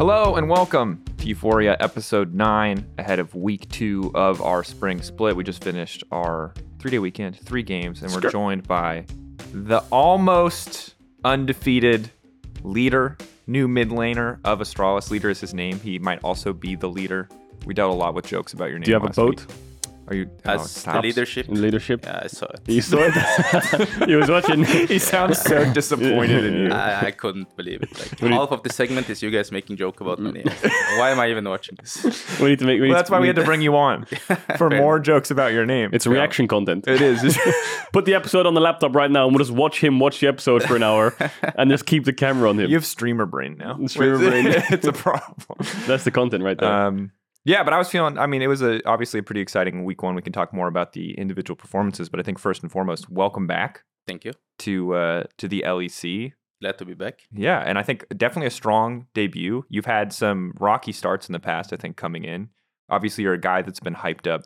Hello and welcome to Euphoria episode 9 ahead of week 2 of our spring split. We just finished our 3-day weekend, 3 games and we're Sure. joined by the almost undefeated leader, new mid laner of Astralis. LIDER is his name. He might also be the leader. We dealt a lot with jokes about your name. Do you have a boat week. Are you oh, As the leadership. in leadership? Yeah, I saw it. You saw it. he was watching. He sounds so disappointed in you. I, I couldn't believe it. Like do half of the segment is you guys making joke about me. Why am I even watching this? we need to make. We Well, need that's why we had to bring you on for more jokes about your name. It's reaction content. It is. Put the episode on the laptop right now, and we'll just watch him watch the episode for an hour, and just keep the camera on him. You have streamer brain now. Streamer brain. it's a problem. That's the content right there. Um, yeah, but I was feeling. I mean, it was a obviously a pretty exciting week one. We can talk more about the individual performances, but I think first and foremost, welcome back Thank you. to uh, to the LEC. Glad to be back. Yeah, and I think definitely a strong debut. You've had some rocky starts in the past. I think coming in. Obviously, you're a guy that's been hyped up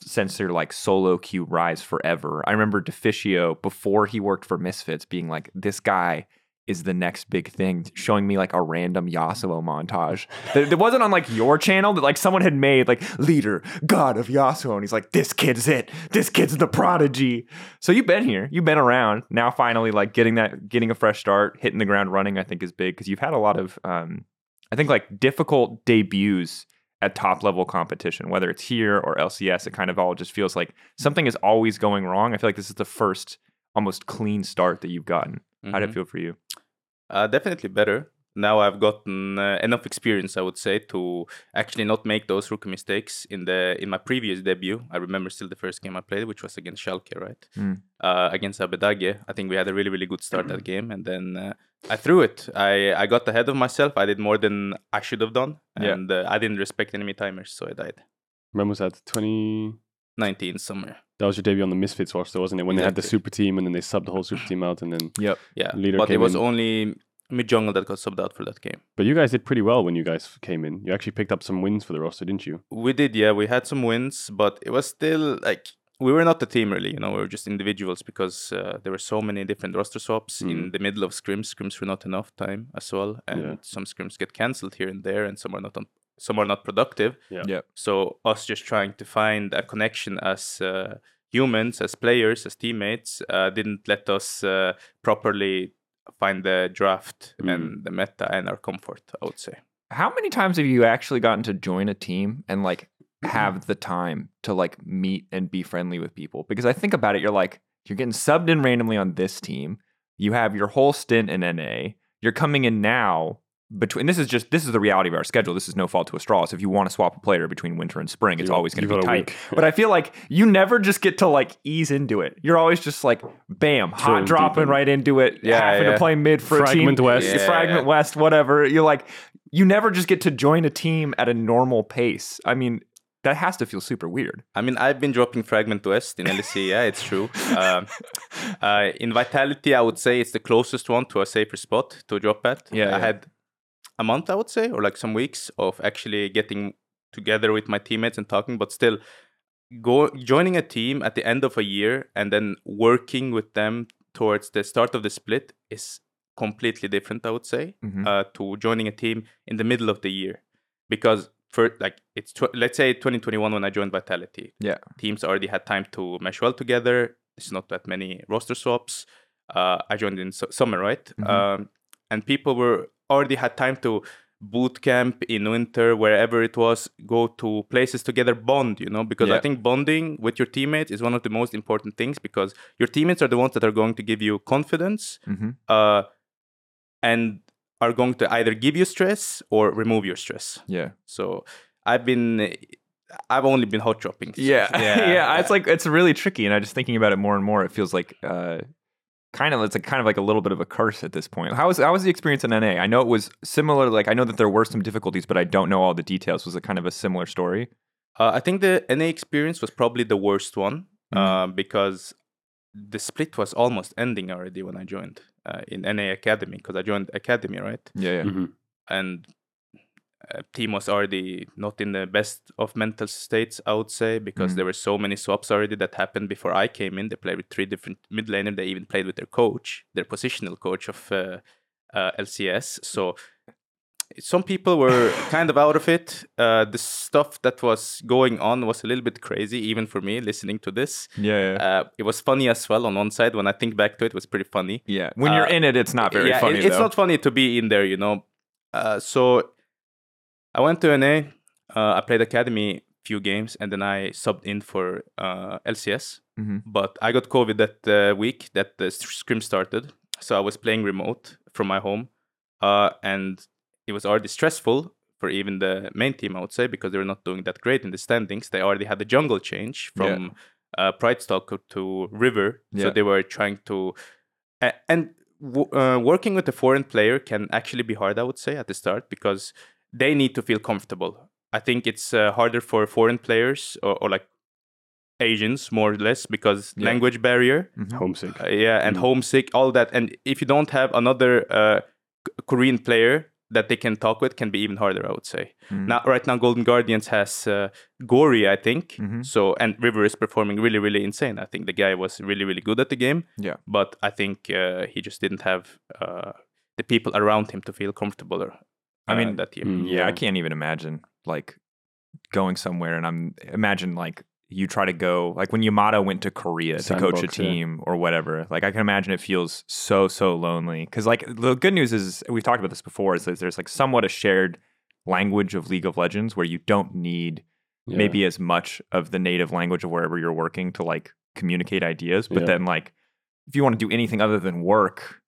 since your like solo queue rise forever. I remember Deficio before he worked for Misfits being like, "This guy is the next big thing," showing me like a random Yasuo montage. There there wasn't on like your channel that like someone had made like LIDER, god of Yasuo, and he's like, "This kid's it. This kid's the prodigy." So you've been here, you've been around. Now finally, like getting that, getting a fresh start, hitting the ground running, I think is big because you've had a lot of, um, I think like difficult debuts at top level competition, whether it's here or LCS. It kind of all just feels like something is always going wrong. I feel like this is the first almost clean start that you've gotten. How did Mhm. it feel for you? Uh, definitely better. Now I've gotten uh, enough experience, I would say, to actually not make those rookie mistakes in the in my previous debut. I remember still the first game I played, which was against Schalke, right? Mm. Uh, against Abbedagge. I think we had a really really good start that game, and then uh, I threw it. I I got ahead of myself. I did more than I should have done, Yeah. and uh, I didn't respect enemy timers, so I died. when was that? Twenty. 19 somewhere. That was your debut on the Misfits roster, wasn't it? When they had the super team, and then they subbed the whole super team out, and then. Yep. Yeah, LIDER but it came was in. only mid jungle that got subbed out for that game. But you guys did pretty well when you guys came in. You actually picked up some wins for the roster, didn't you? We did, yeah. We had some wins, but it was still like we were not a team really. You know, we were just individuals because uh, there were so many different roster swaps in the middle of scrims. Scrims were not enough time as well, and Yeah. some scrims get cancelled here and there, and some are not on, some are not productive. Yeah. Yep. So us just trying to find a connection as uh, humans, as players, as teammates, uh, didn't let us uh, properly find the draft Mm. and the meta and our comfort. I would say. How many times have you actually gotten to join a team and like have the time to like meet and be friendly with people? Because I think about it, you're like, you're getting subbed in randomly on this team. You have your whole stint in NA. You're coming in now between this is just this is the reality of our schedule. This is no fault to Astralis. If you want to swap a player between winter and spring, it's You always going to be a tight. week. But I feel like you never just get to like ease into it. You're always just like bam, hot Thrown dropping in. right into it. Yeah, having yeah. to play mid for Fragment a team. West. Yeah. Fragment West, whatever. You're like you never just get to join a team at a normal pace. I mean, that has to feel super weird. I mean, I've been dropping Fragment West in LEC. Yeah, it's true. Um, uh, in Vitality, I would say it's the closest one to a safer spot to drop at. Yeah, I yeah. had a month, I would say, or like some weeks of actually getting together with my teammates and talking, but still go joining a team at the end of a year and then working with them towards the start of the split is completely different, I would say, Mhm. uh, to joining a team in the middle of the year. Because for like it's tw- let's say 2021 when I joined Vitality, Yeah. teams already had time to mesh well together. It's not that many roster swaps. Uh, I joined in su- summer, right? Mhm. Um, and people were already had time to boot camp in winter, wherever it was, go to places together, bond. You know, because I think bonding with your teammates is one of the most important things because your teammates are the ones that are going to give you confidence. Mm-hmm. Uh, and are going to either give you stress or remove your stress. Yeah. So I've been, I've only been hot dropping. Yeah. yeah. It's like it's really tricky, and I just thinking about it more and more. It feels like uh, kind of it's like kind of like a little bit of a curse at this point. How was how was the experience in NA? I know it was similar. Like I know that there were some difficulties, but I don't know all the details. Was it kind of a similar story? Uh, I think the NA experience was probably the worst one Mhm. uh, because the split was almost ending already when I joined uh, in NA Academy because I joined Academy, right? Yeah. yeah. Mhm. And team was already not in the best of mental states, I would say, because Mhm. there were so many swaps already that happened before I came in. They played with three different mid laner. They even played with their coach, their positional coach of uh, uh, LCS. So some people were kind of out of it. Uh, the stuff that was going on was a little bit crazy, even for me listening to this. Yeah, yeah. Uh, it was funny as well on one side. When I think back to it, it was pretty funny. yeah. When you're uh, in it, it's not very yeah, funny. it- it's though. not funny to be in there, you know. Uh, so I went to NA. Uh, I played academy few games, and then I subbed in for uh, LCS. Mhm. But I got COVID that uh, week that the scrim started, so I was playing remote from my home, uh, and it was already stressful for even the main team, I would say, because they were not doing that great in the standings. They already had the jungle change Yeah. from uh, Pridestxck to River, so they were trying to and w- uh, working with a foreign player can actually be hard i would say at the start because they need to feel comfortable i think it's uh, harder for foreign players or, or like asians more or less because Yeah. language barrier Homesick. uh, yeah and Mm. homesick all that and if you don't have another uh, korean player that they can talk with can be even harder i would say Mhm. now right now golden guardians has uh, Gori i think Mhm. so and river is performing really really insane i think the guy was really really good at the game Yeah. but i think uh, he just didn't have uh, the people around him to feel comfortable I mean, that year Mm, Yeah, I can't even imagine like going somewhere and I'm imagine like you try to go like when Yamato went to Korea to coach a Sandbox, yeah. team or whatever. Like I can imagine it feels so so lonely because like the good news is we've talked about this before is that there's like somewhat a shared language of League of Legends where you don't need Yeah. maybe as much of the native language of wherever you're working to like communicate ideas, but Yeah. then like if you want to do anything other than work,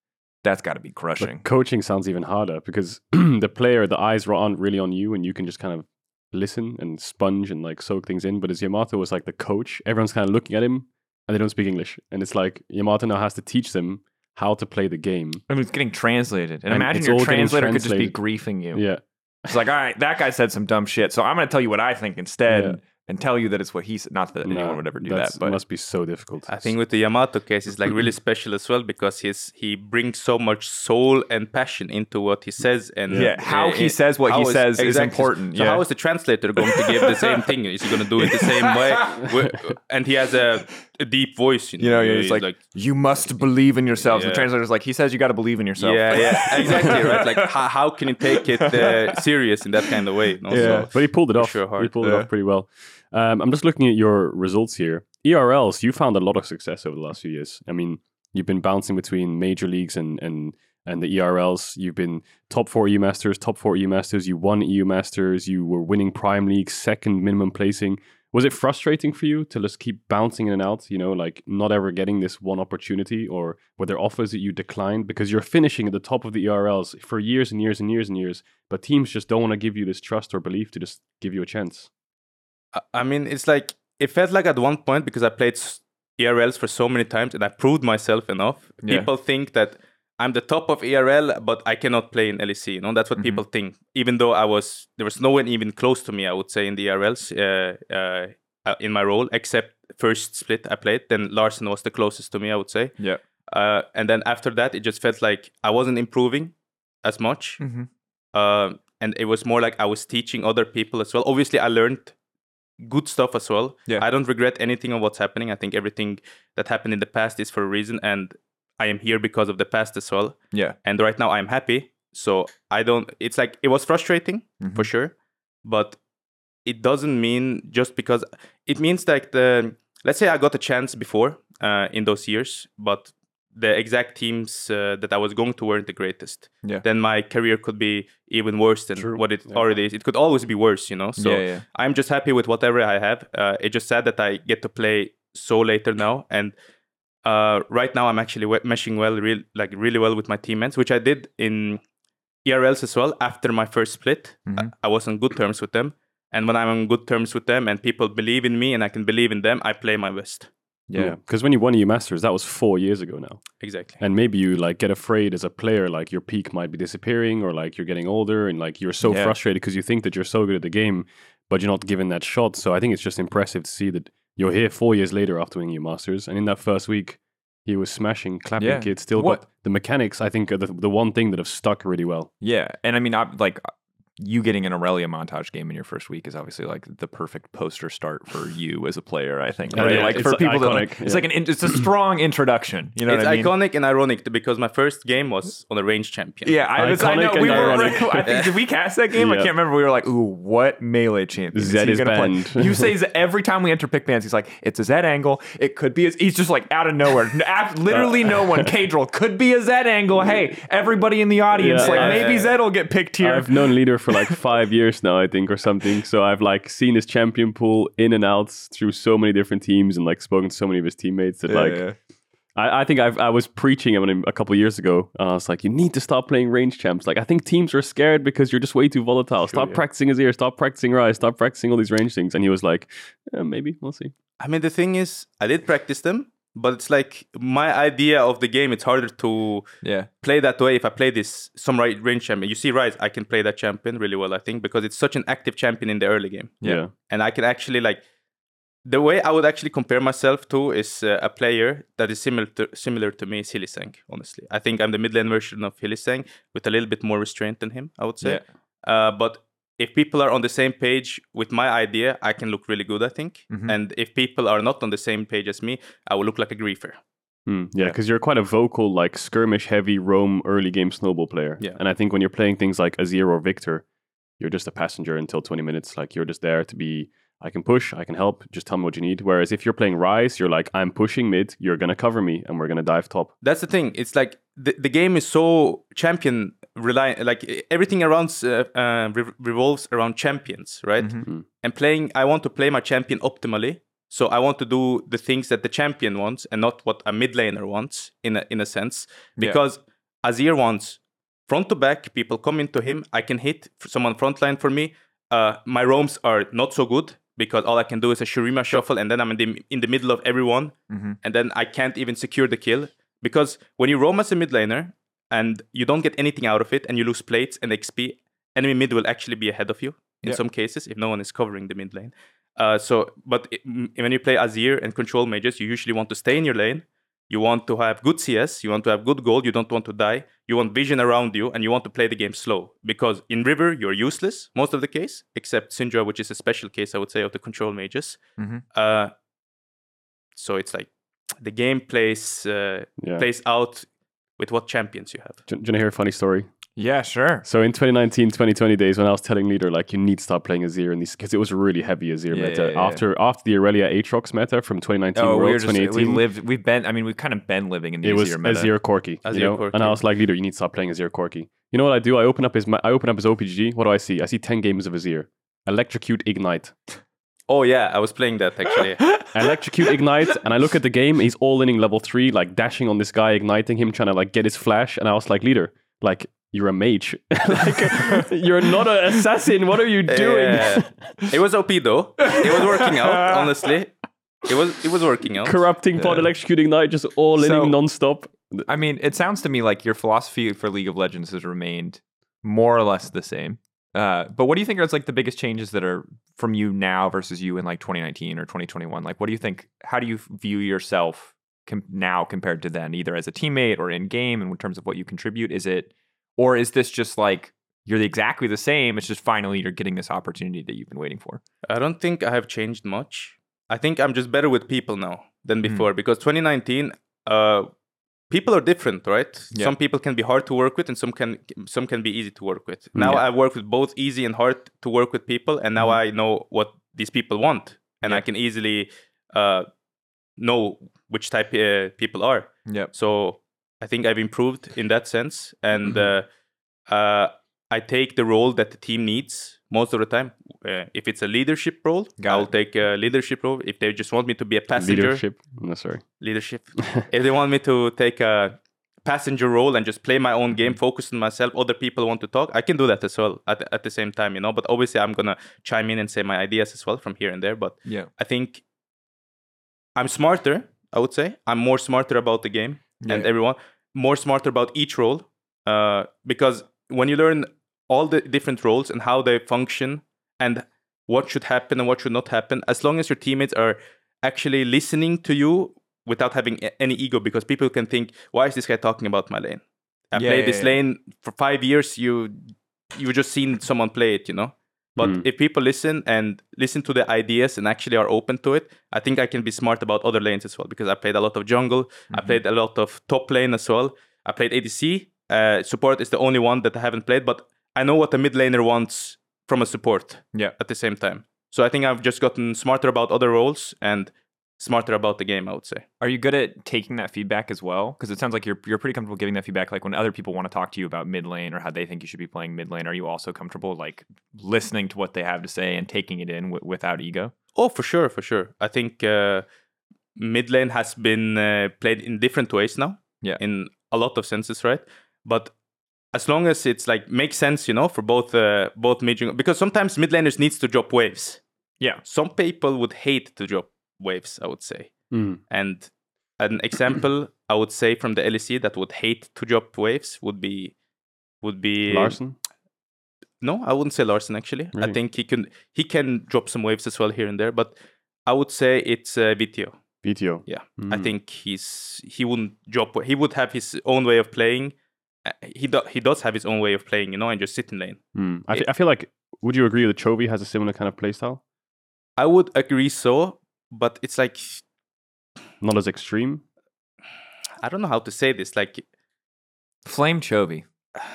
that's got to be But crushing. coaching sounds even harder because the player, the eyes aren't really on you, and you can just kind of listen and sponge and like soak things in. But as Yamato was like the coach, everyone's kind of looking at him and they don't speak English, and it's like Yamato now has to teach them how to play the game. I mean, it's getting translated, and, And imagine your translator could just be griefing you. Yeah, It's like, all right, that guy said some dumb shit, so I'm going to tell you what I think instead, Yeah. And tell you that it's what he said. Not that anyone would ever do that's- that, but must be so difficult. I think with the Yamato case, it's like really special as well because he's he brings so much soul and passion into what he says, and Yeah, how he says what he how says is important, So yeah. how is the translator going to give the same thing? Is he going to do it the same way? And he has a, a deep voice, you know, he's it's like, you must believe in yourselves. And the Yeah. translator's like, he says you got to believe in yourself. yeah, yeah, exactly right. Like how, how can you take it uh, serious in that kind of way? you? Yeah, So- but he pulled it off. sure He hard. pulled it off pretty well. Um, I'm just looking at your results here. ERLs, you found a lot of success over the last few years. I mean, you've been bouncing between major leagues and and and the ERLs. You've been top four EU Masters, top four EU Masters. You won EU Masters. You were winning Prime League, second minimum placing. Was it frustrating for you to just keep bouncing in and out? You know, like not ever getting this one opportunity, or were there offers that you declined because you're finishing at the top of the ERLs for years and years and years and years, but teams just don't want to give you this trust or belief to just give you a chance. I- I mean, it's like it felt like at one point because I played s- ERLs for so many times and I proved myself enough. Yeah. People think that I'm the top of ERL, but I cannot play in LEC. You know, that's what Mhm. people think. Even though I was, there was no one even close to me. I would say in the ERLs uh, uh, uh, in my role, except first split I played. Then Larssen was the closest to me. I would say. Yeah. Uh, and then after that, it just felt like I wasn't improving as much. Mhm. Um, and it was more like I was teaching other people as well. Obviously, I learned good stuff as well. Yeah. I don't regret anything of what's happening. I think everything that happened in the past is for a reason, and I am here because of the past as well. Yeah. And right now, I'm happy. So I don't. It's like it was frustrating Mhm. for sure, but it doesn't mean just because it means like the let's say I got a chance before uh, in those years, but the exact teams uh, that I was going to weren't the greatest. Yeah. Then my career could be even worse than True. what it Yeah. already is. It could always be worse, you know. So yeah, yeah. I'm just happy with whatever I have. Uh, it's just sad that I get to play so later now, and uh, right now I'm actually we- meshing well, real like really well with my teammates, which I did in ERLs as well. After my first split, I- Mhm. I was on good terms with them, and when I'm on good terms with them, and people believe in me, and I can believe in them, I play my best. Yeah. Because when you won your Masters, that was four years ago now. Exactly. And maybe you like get afraid as a player, like your peak might be disappearing, or like you're getting older, and like you're so Yeah. frustrated because you think that you're so good at the game, but you're not given that shot. So I think it's just impressive to see that you're here four years later after winning your Masters, and in that first week, he was smashing, clapping Yeah. kids. Still What- got the mechanics. I think are the the one thing that have stuck really well. Yeah, and I mean, I like you getting an Irelia montage game in your first week is obviously like the perfect poster start for you as a player. I think, Oh, right? yeah, like it's for people that like, it's yeah. like an it's a strong introduction. You know it's I mean? iconic and ironic because my first game was on a range champion. Yeah, I was. I Iconic know we were. ironic. I think did we cast that game? I can't remember. We were like, "Ooh, what melee champion Zed he is gonna play?" You say every time we enter pick bands, he's like, "It's a Z angle. It could be." A, he's just like out of nowhere. Literally, no one. Caedrel could be a Z angle. Hey, everybody in the audience, Yeah. like Yeah. maybe Zed will get picked here. I've known leader for like five years now, I think, or something. So I've like seen his champion pool in and out through so many different teams and like spoken to so many of his teammates that Yeah, like yeah. I, I think I've, I was preaching him a couple of years ago. And I was like, you need to stop playing range champs. Like I think teams are scared because you're just way too volatile. stop yeah. practicing his ear. Stop practicing Ryze. Stop practicing all these range things. And he was like, eh, maybe we'll see. I mean, the thing is, I did practice them, but it's like my idea of the game. It's harder to yeah. play that way if I play this some right range champion. You see, right? I can play that champion really well, I think, because it's such an active champion in the early game, Yeah. and I can actually like the way I would actually compare myself to is uh, a player that is similar to similar to me is Hylissang. Honestly, I think I'm the mid lane version of Hylissang with a little bit more restraint than him. I would say, uh, but. If people are on the same page with my idea, I can look really good, I think. Mhm. And if people are not on the same page as me, I will look like a griefer. Hmm, yeah, because you're quite a vocal, like skirmish heavy roam early game snowball player. Yeah. And I think when you're playing things like Azir or Viktor, you're just a passenger until 20 minutes. Like you're just there to be, I can push, I can help, just tell me what you need. Whereas if you're playing Ryze, you're like, I'm pushing mid, you're going to cover me, and we're going to dive top. That's the thing. It's like the, the game is so champion reliant. Like everything around uh, uh, re- revolves around champions, right? Mhm. Mm. And playing, I want to play my champion optimally. So I want to do the things that the champion wants and not what a mid laner wants, in a, in a sense. Yeah. Because Azir wants front to back. People come into him. I can hit f- someone frontline for me. Uh, my roams are not so good because all I can do is a Shurima shuffle, and then I'm in the in the middle of everyone Mhm. and then I can't even secure the kill because when you roam as a mid laner and you don't get anything out of it and you lose plates and XP, enemy mid will actually be ahead of you in Yeah. some cases if no one is covering the mid lane. Uh, so, but i- m- when you play Azir and control mages, you usually want to stay in your lane. You want to have good CS. You want to have good gold. You don't want to die. You want vision around you, and you want to play the game slow. Because in River, you're useless most of the case, except Syndra, which is a special case, I would say, of the control mages. Mhm. Uh, so it's like the game plays uh, Yeah. plays out with what champions you have. Do, do you want to hear a funny story? Yeah, sure. So in 2019, 2020 days, when I was telling LIDER like you need to stop playing Azir and these because it was really heavy Azir Yeah, meta yeah, yeah. after after the Irelia Aatrox meta from 2019 Oh, we World were just we 2018. lived. We've been. I mean, we've kind of been living in the it was Azir meta. Azir Corki, Azir you know? Corki. and I was like, LIDER, you need to stop playing Azir Corki. You know what I do? I open up his ma- I open up his OPG. What do I see? I see 10 games of Azir. Electrocute Ignite. Oh yeah, I was playing that actually. Electrocute Ignite, and I look at the game. He's all inning level three, like dashing on this guy, igniting him, trying to like get his flash. And I was like, LIDER, like you're a mage, like you're not an assassin. What are you doing? Yeah. it was OP though. It was working out. Honestly, it was it was working out. Corrupting pod, electrocute Ignite, just all So- inning non-stop. I mean, it sounds to me like your philosophy for League of Legends has remained more or less the same. Uh, but what do you think are like the biggest changes that are from you now versus you in like 2019 or 2021? Like, what do you think? How do you view yourself com- now compared to then, either as a teammate or in game, and in terms of what you contribute? Is it, or is this just like you're exactly the same? It's just finally you're getting this opportunity that you've been waiting for. I don't think I have changed much. I think I'm just better with people now than Mhm. before because 2019, uh, people are different, right? Yeah. Some people can be hard to work with, and some can some can be easy to work with. Now Yeah. I work with both easy and hard to work with people, and now Mhm. I know what these people want, and I can easily uh, know which type uh, people are. Yeah. So I think I've improved in that sense, and Mhm. uh, uh, I take the role that the team needs most of the time. Uh, if it's a leadership role, Got I'll it. take a leadership role. If they just want me to be a passenger, Leadership. No, sorry. leadership. if they want me to take a passenger role and just play my own game, focus on myself, other people want to talk, I can do that as well at, at the same time, you know. But obviously, I'm gonna chime in and say my ideas as well from here and there. But Yeah. I think I'm smarter. I would say I'm more smarter about the game and everyone more smarter about each role uh, because when you learn all the different roles and how they function and what should happen and what should not happen as long as your teammates are actually listening to you without having any ego because people can think why is this guy talking about my lane i Yeah, played yeah, this yeah. lane for five years you you've just seen someone play it, you know. But Mm. if people listen and listen to the ideas and actually are open to it, I think I can be smart about other lanes as well because I played a lot of jungle, I Mhm. played a lot of top lane as well. I played ADC. Uh, support is the only one that I haven't played, but I know what a mid laner wants from a support Yeah. at the same time. So I think I've just gotten smarter about other roles and smarter about the game, I would say. Are you good at taking that feedback as well? Because it sounds like you're you're pretty comfortable giving that feedback. Like when other people want to talk to you about mid lane or how they think you should be playing mid lane, are you also comfortable like listening to what they have to say and taking it in w- without ego? Oh, for sure, for sure. I think uh, mid lane has been uh, played in different ways now. Yeah. In a lot of senses, right? But as long as it's like makes sense, you know, for both uh, both mid because sometimes mid laners needs to drop waves. Yeah. Some people would hate to drop waves, I would say. Mm. And an example I would say from the LEC that would hate to drop waves would be would be Larssen. no, I wouldn't say Larssen actually. I think he can he can drop some waves as well here and there, but I would say it's uh, Vetheo. Vetheo. Yeah, I Mm. think he's he wouldn't drop. He would have his own way of playing. Uh, He do, he does have his own way of playing, you know, and just sitting in lane. Mm. I, fe- I feel like. Would you agree that Chovy has a similar kind of playstyle? I would agree so, but it's like Not as extreme. I don't know how to say this. Like Flame Chovy.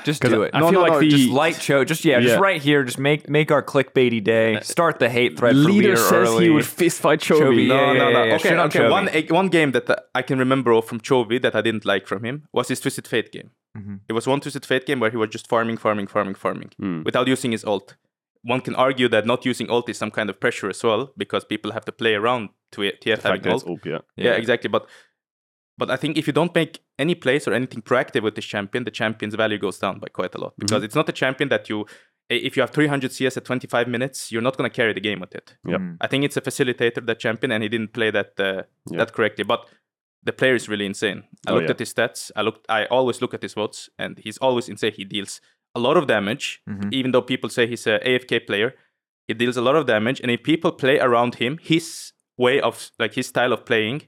Just do it. I No, feel no, like no, the just light Cho. Just yeah, just right here. Just make make our clickbaity day. Start the hate thread. LIDER LIDER says early. he would fist fight Chovy. Chovy, no, yeah, no, no. yeah, okay, shit on okay. Chovy. One one game that uh, I can remember from Chovy that I didn't like from him was his Twisted Fate game. Mhm. It was one Twisted Fate game where he was just farming, farming, farming, farming Mm. without using his ult. One can argue that not using ult is some kind of pressure as well because people have to play around to it, TF having that it's ult. up, yeah. Yeah. exactly. But but I think if you don't make any plays or anything proactive with this champion, the champion's value goes down by quite a lot because it's not a champion that you. If you have 300 CS at 25 minutes, you're not going to carry the game with it. Yep. Mm. I think it's a facilitator, that champion, and he didn't play that uh, Yeah. that correctly. But the player is really insane. I Oh, looked yeah. at his stats. I looked. I always look at his VODs, and he's always insane. He deals a lot of damage, Mhm. even though people say he's a AFK player. He deals a lot of damage, and if people play around him, his way of like his style of playing,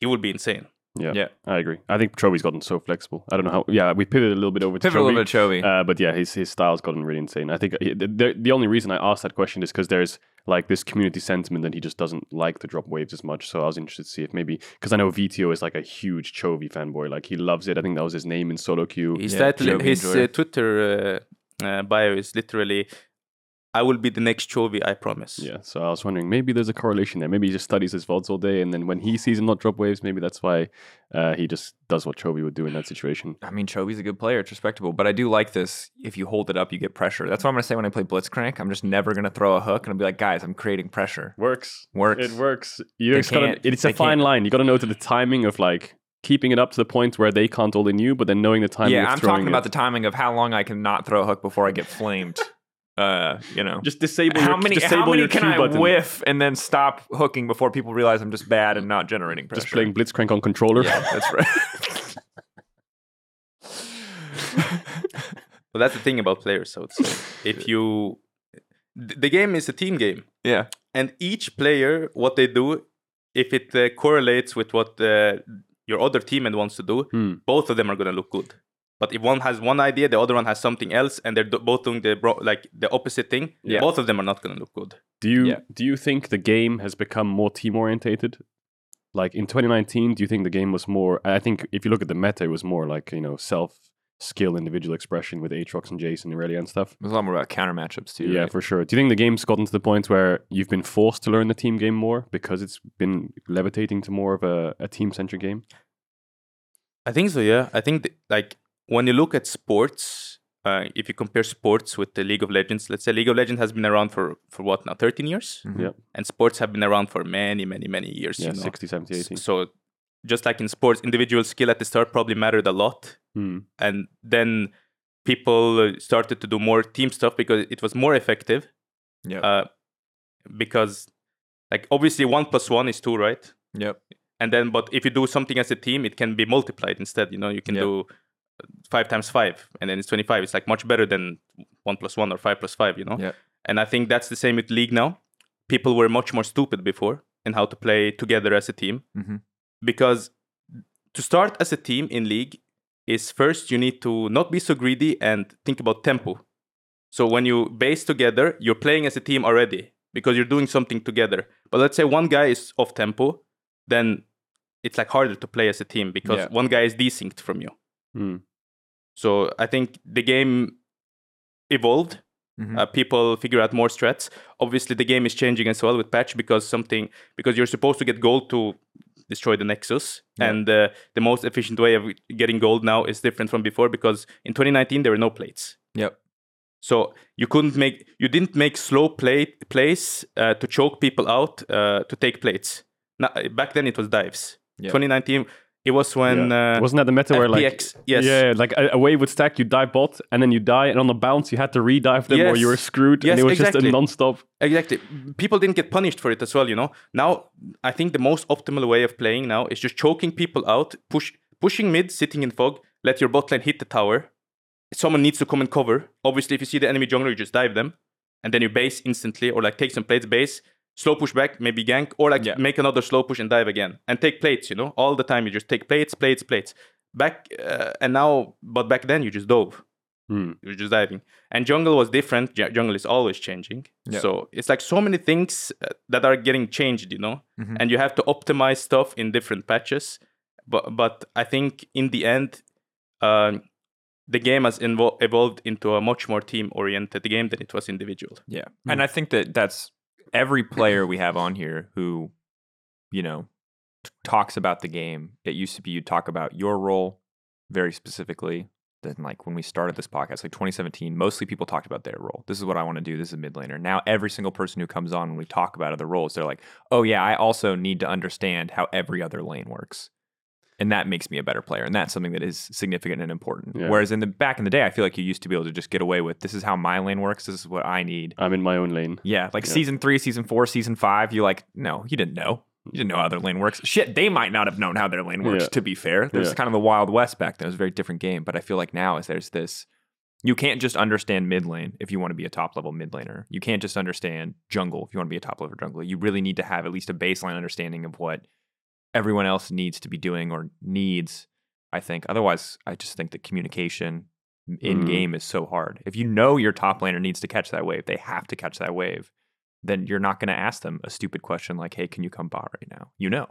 he would be insane. Yeah, Yeah. I agree. I think Chovy's gotten so flexible. I don't know how. Yeah, we pivoted a little bit over to Pivot a little Chovy. bit Chovy. Uh, but yeah, his his style's gotten really insane. I think uh, the, the, the only reason I asked that question is because there's like this community sentiment that he just doesn't like to drop waves as much. So I was interested to see if maybe because I know Vetheo is like a huge Chovy fanboy. Like he loves it. I think that was his name in solo queue. His Yeah, title, Chovy his uh, Twitter uh, uh, bio is literally, "I will be the next Chovy, I promise." Yeah, so I was wondering maybe there's a correlation there. Maybe he just studies his VODs all day, and then when he sees him not drop waves, maybe that's why uh, he just does what Chovy would do in that situation. I mean, Chovy's a good player. It's respectable. But I do like this. If you hold it up, you get pressure. That's what I'm going to say when I play Blitzcrank. I'm just never going to throw a hook and I'll be like, guys, I'm creating pressure. Works. Works. It works. You They just gotta, can't- it's a fine can't- line. You got to know to the timing of like keeping it up to the point where they can't hold in you, but then knowing the timing. yeah, of I'm talking it. about the timing of how long I can not throw a hook before I get flamed. uh, you know. just disable. how your, many disable how many your can Q I button. whiff and then stop hooking before people realize I'm just bad and not generating pressure? Just playing Blitzcrank on controller. Yeah, that's right. But that's the thing about players. I would if you, the game is a team game, yeah. and each player, what they do, if it uh, correlates with what uh, your other teammate wants to do, Hmm. both of them are gonna look good. But if one has one idea, the other one has something else, and they're do- both doing the bro- like the opposite thing, Yeah. both of them are not gonna look good. Do you Yeah. do you think the game has become more team orientated? Like in 2019, do you think the game was more? I think if you look at the meta, it was more like you know self skill, individual expression with Aatrox and Jason and Irelia and stuff. There's a lot more about counter matchups too. yeah, right? for sure. Do you think the game's gotten to the point where you've been forced to learn the team game more because it's been levitating to more of a, a team centric game? I think so. Yeah, I think th- like when you look at sports, uh, if you compare sports with the League of Legends, let's say League of Legends has been around for for what now, 13 years, Mhm. Yeah. and sports have been around for many, many, many years. Yeah, you know? 60, 70, 80. So just like in sports, individual skill at the start probably mattered a lot, Hmm. and then people uh, started to do more team stuff because it was more effective. Yep. Uh, because like obviously one plus one is two, right? yep. and then but if you do something as a team it can be multiplied instead you know you can Yep. do five times five and then it's 25 it's like much better than one plus one or five plus five you know Yep. and i think that's the same with league now people were much more stupid before in how to play together as a team Mhm. because to start as a team in league is first you need to not be so greedy and think about tempo So when you base together, you're playing as a team already because you're doing something together. But let's say one guy is off tempo, then it's like harder to play as a team because Yeah. one guy is desynced from you. Mm. So I think the game evolved. Mhm. Uh, people figure out more strats. Obviously, the game is changing as well with patch because something because you're supposed to get gold to destroy the Nexus, Yeah. and uh, the most efficient way of getting gold now is different from before because in 2019 there were no plates. Yep. So you couldn't make you didn't make slow play plays uh, to choke people out uh, to take plates. Now, back then it was dives. Yeah. 2019 it was when uh, Wasn't that the meta where like yes. yeah, like a, a wave would stack, you dive bot, and then you die, and on the bounce you had to re-dive them, or you were screwed, Yes, and it was just exactly. a non-stop. Exactly. People didn't get punished for it as well, you know. Now, I think the most optimal way of playing now is just choking people out, push pushing mid, sitting in fog, let your bot lane hit the tower. Someone needs to come and cover. Obviously, if you see the enemy jungler, you just dive them, and then you base instantly, or like take some plates, base, slow push back, maybe gank, or like Yeah. make another slow push and dive again, and take plates. You know, all the time you just take plates, plates, plates. Back uh, and now, but back then you just dove Hmm. you were just diving. And jungle was different. Ju- Jungle is always changing. Yeah. So it's like so many things uh, that are getting changed, you know, Mhm. and you have to optimize stuff in different patches. But but I think in the end, um, the game has invo- evolved into a much more team oriented game than it was individual. Yeah. And I think that that's every player we have on here who, you know, t- talks about the game. It used to be you'd talk about your role very specifically. Then, like when we started this podcast, like 2017, mostly people talked about their role. This is what I want to do. This is a mid laner. Now, every single person who comes on when we talk about other roles, they're like, oh, yeah, I also need to understand how every other lane works. And that makes me a better player. And that's something that is significant and important. Yeah. Whereas in the back in the day, I feel like you used to be able to just get away with this is how my lane works. This is what I need. I'm in my own lane. Yeah, like Yeah. season three, season four, season five, you're like, no, you didn't know. You didn't know how their lane works. Shit, they might not have known how their lane works, Yeah. to be fair. There's kind of the Wild West back then. It was a very different game. But I feel like now is there's this you can't just understand mid lane if you want to be a top level mid laner. You can't just understand jungle if you want to be a top level jungler. You really need to have at least a baseline understanding of what everyone else needs to be doing or needs, I think. Otherwise, I just think that communication in Mhm. game is so hard. If you know your top laner needs to catch that wave, they have to catch that wave, then you're not going to ask them a stupid question like, "Hey, can you come bot right now?" You know.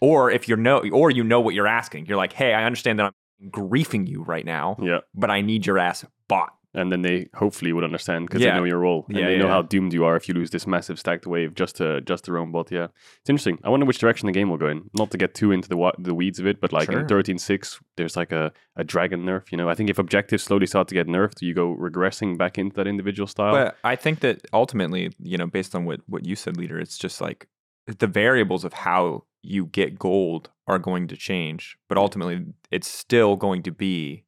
Or if you know or you know what you're asking. You're like, "Hey, I understand that I'm griefing you right now, Yeah. but I need your ass bot." And then they hopefully would understand because Yeah. they know your role and Yeah, they know yeah. how doomed you are if you lose this massive stacked wave just to just their own bot. Yeah, it's interesting. I wonder which direction the game will go in. Not to get too into the the weeds of it, but like Sure. in 13.6, there's like a, a dragon nerf. You know, I think if objectives slowly start to get nerfed, you go regressing back into that individual style. But I think that ultimately, you know, based on what what you said, LIDER, it's just like the variables of how you get gold are going to change, but ultimately, it's still going to be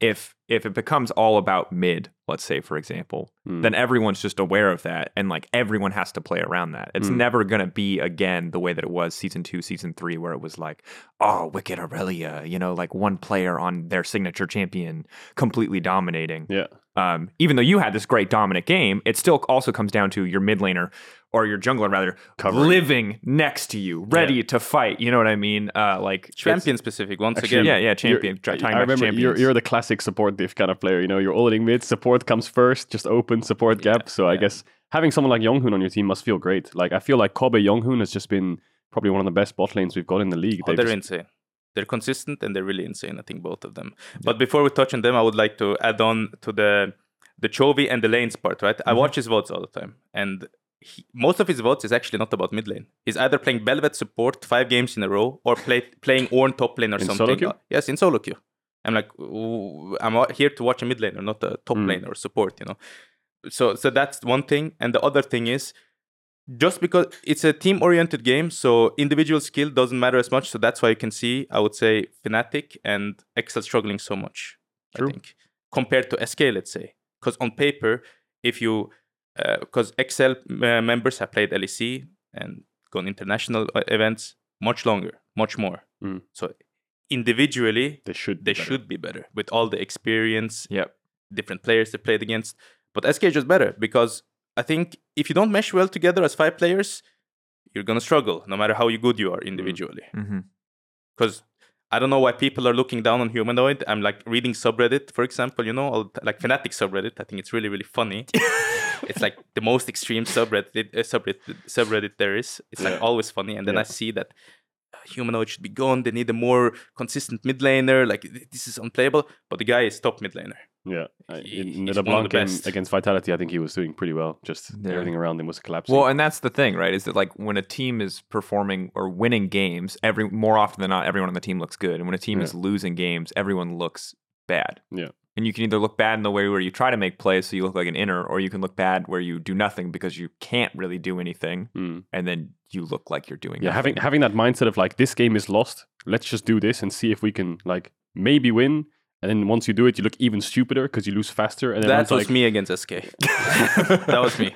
if if it becomes all about mid, let's say for example, Hmm. then everyone's just aware of that, and like everyone has to play around that. It's Hmm. never going to be again the way that it was season two, season three, where it was like, oh, Wickd Irelia, you know, like one player on their signature champion completely dominating yeah, um, even though you had this great dominant game, it still also comes down to your mid laner or your jungler rather Covering. living next to you, ready to fight. You know what I mean? Uh, like Champion specific once Actually, again. Yeah, yeah, You're- champion. try- I talking remember you're, you're the classic support diff kind of player. You know, you're ulting mid, support comes first, just open support Yeah, gap. So I guess having someone like JeongHoon on your team must feel great. Like I feel like Kobbe JeongHoon has just been probably one of the best bot lanes we've got in the league. Oh, They've they're just- insane. They're consistent and they're really insane. I think both of them. But before we touch on them, I would like to add on to the the Chovy and the lanes part. Right, I Mhm. watch his VODs all the time, and he, most of his VODs is actually not about mid lane. He's either playing Bel'Veth support five games in a row or play, playing Ornn top lane or In something. solo queue? Uh, Yes, in solo queue. I'm like, "Ooh, I'm here to watch a mid laner, not a top Mm. lane or support. You know. So so that's one thing, and the other thing is just because it's a team oriented game, so individual skill doesn't matter as much. So that's why you can see, I would say, Fnatic and Excel struggling so much. True. I think compared to SK, let's say, because on paper, if you because Excel uh, members have played LEC and gone international uh, events much longer, much more. Mm. So individually, They should. they be better. should be better with all the experience, Yep. different players they played against. But SK is just better because I think if you don't mesh well together as five players, you're gonna struggle no matter how you good you are individually. hmm Because I don't know why people are looking down on humanoid. I'm like reading subreddit, for example, you know, like Fnatic subreddit. I think it's really, really funny. it's like the most extreme subreddit, uh, subreddit, subreddit there is. It's like Yeah. always funny. And then Yeah. I see that uh, humanoid should be gone. They need a more consistent mid laner. Like this is unplayable. But the guy is top mid laner. Yeah, He- in, in the one LeBlanc game against Vitality, I think he was doing pretty well. Just Yeah. everything around him was collapsing. Well, and that's the thing, right? Is that like when a team is performing or winning games, every more often than not, everyone on the team looks good, and when a team Yeah. is losing games, everyone looks bad. Yeah. And you can either look bad in the way where you try to make plays, so you look like an inner, or you can look bad where you do nothing because you can't really do anything, Mm. and then you look like you're doing. It. Yeah, having nothing. having that mindset of like this game is lost. Let's just do this and see if we can like maybe win. And then once you do it, you look even stupider because you lose faster. And then That was like, me against SK. that was me.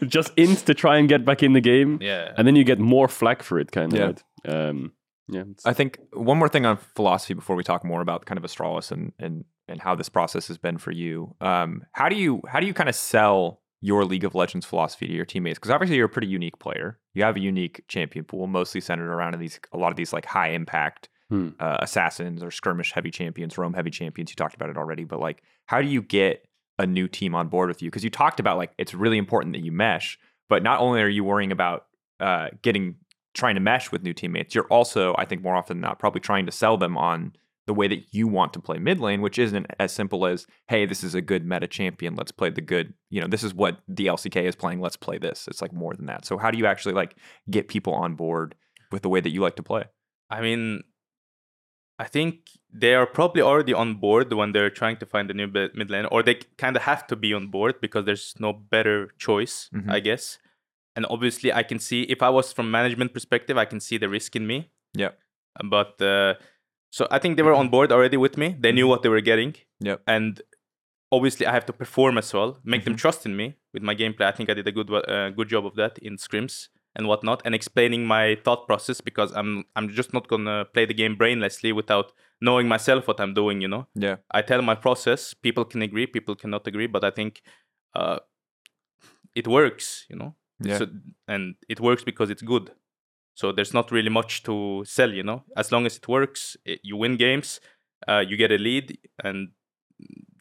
just int to try and get back in the game, Yeah. and then you get more flack for it, kind of. Yeah. Right? Um, yeah, I think one more thing on philosophy before we talk more about kind of Astralis and and and how this process has been for you. Um, how do you how do you kind of sell your League of Legends philosophy to your teammates? Because obviously you're a pretty unique player. You have a unique champion pool, mostly centered around these a lot of these like high impact Hmm. uh, assassins or skirmish heavy champions, roam heavy champions. You talked about it already, but like, how do you get a new team on board with you? Because you talked about like it's really important that you mesh, but not only are you worrying about uh, getting trying to mesh with new teammates, you're also, I think, more often than not, probably trying to sell them on the way that you want to play mid lane, which isn't as simple as, hey, this is a good meta champion. Let's play the good, you know, this is what the LCK is playing. Let's play this. It's like more than that. So how do you actually like get people on board with the way that you like to play? I mean, I think they are probably already on board when they're trying to find a new mid lane, or they kind of have to be on board because there's no better choice, Mhm. I guess. And obviously, I can see if I was from management perspective, I can see the risk in me. Yeah. But uh, so I think they were on board already with me. They knew what they were getting. Yep. And obviously, I have to perform as well, make them trust in me with my gameplay. I think I did a good uh, good job of that in scrims and whatnot, and explaining my thought process because I'm I'm just not gonna play the game brainlessly without knowing myself what I'm doing. You know, Yeah. I tell my process. People can agree, people cannot agree, but I think uh, it works. You know, Yeah. so, and it works because it's good. So there's not really much to sell. You know, as long as it works, it, you win games, uh, you get a lead, and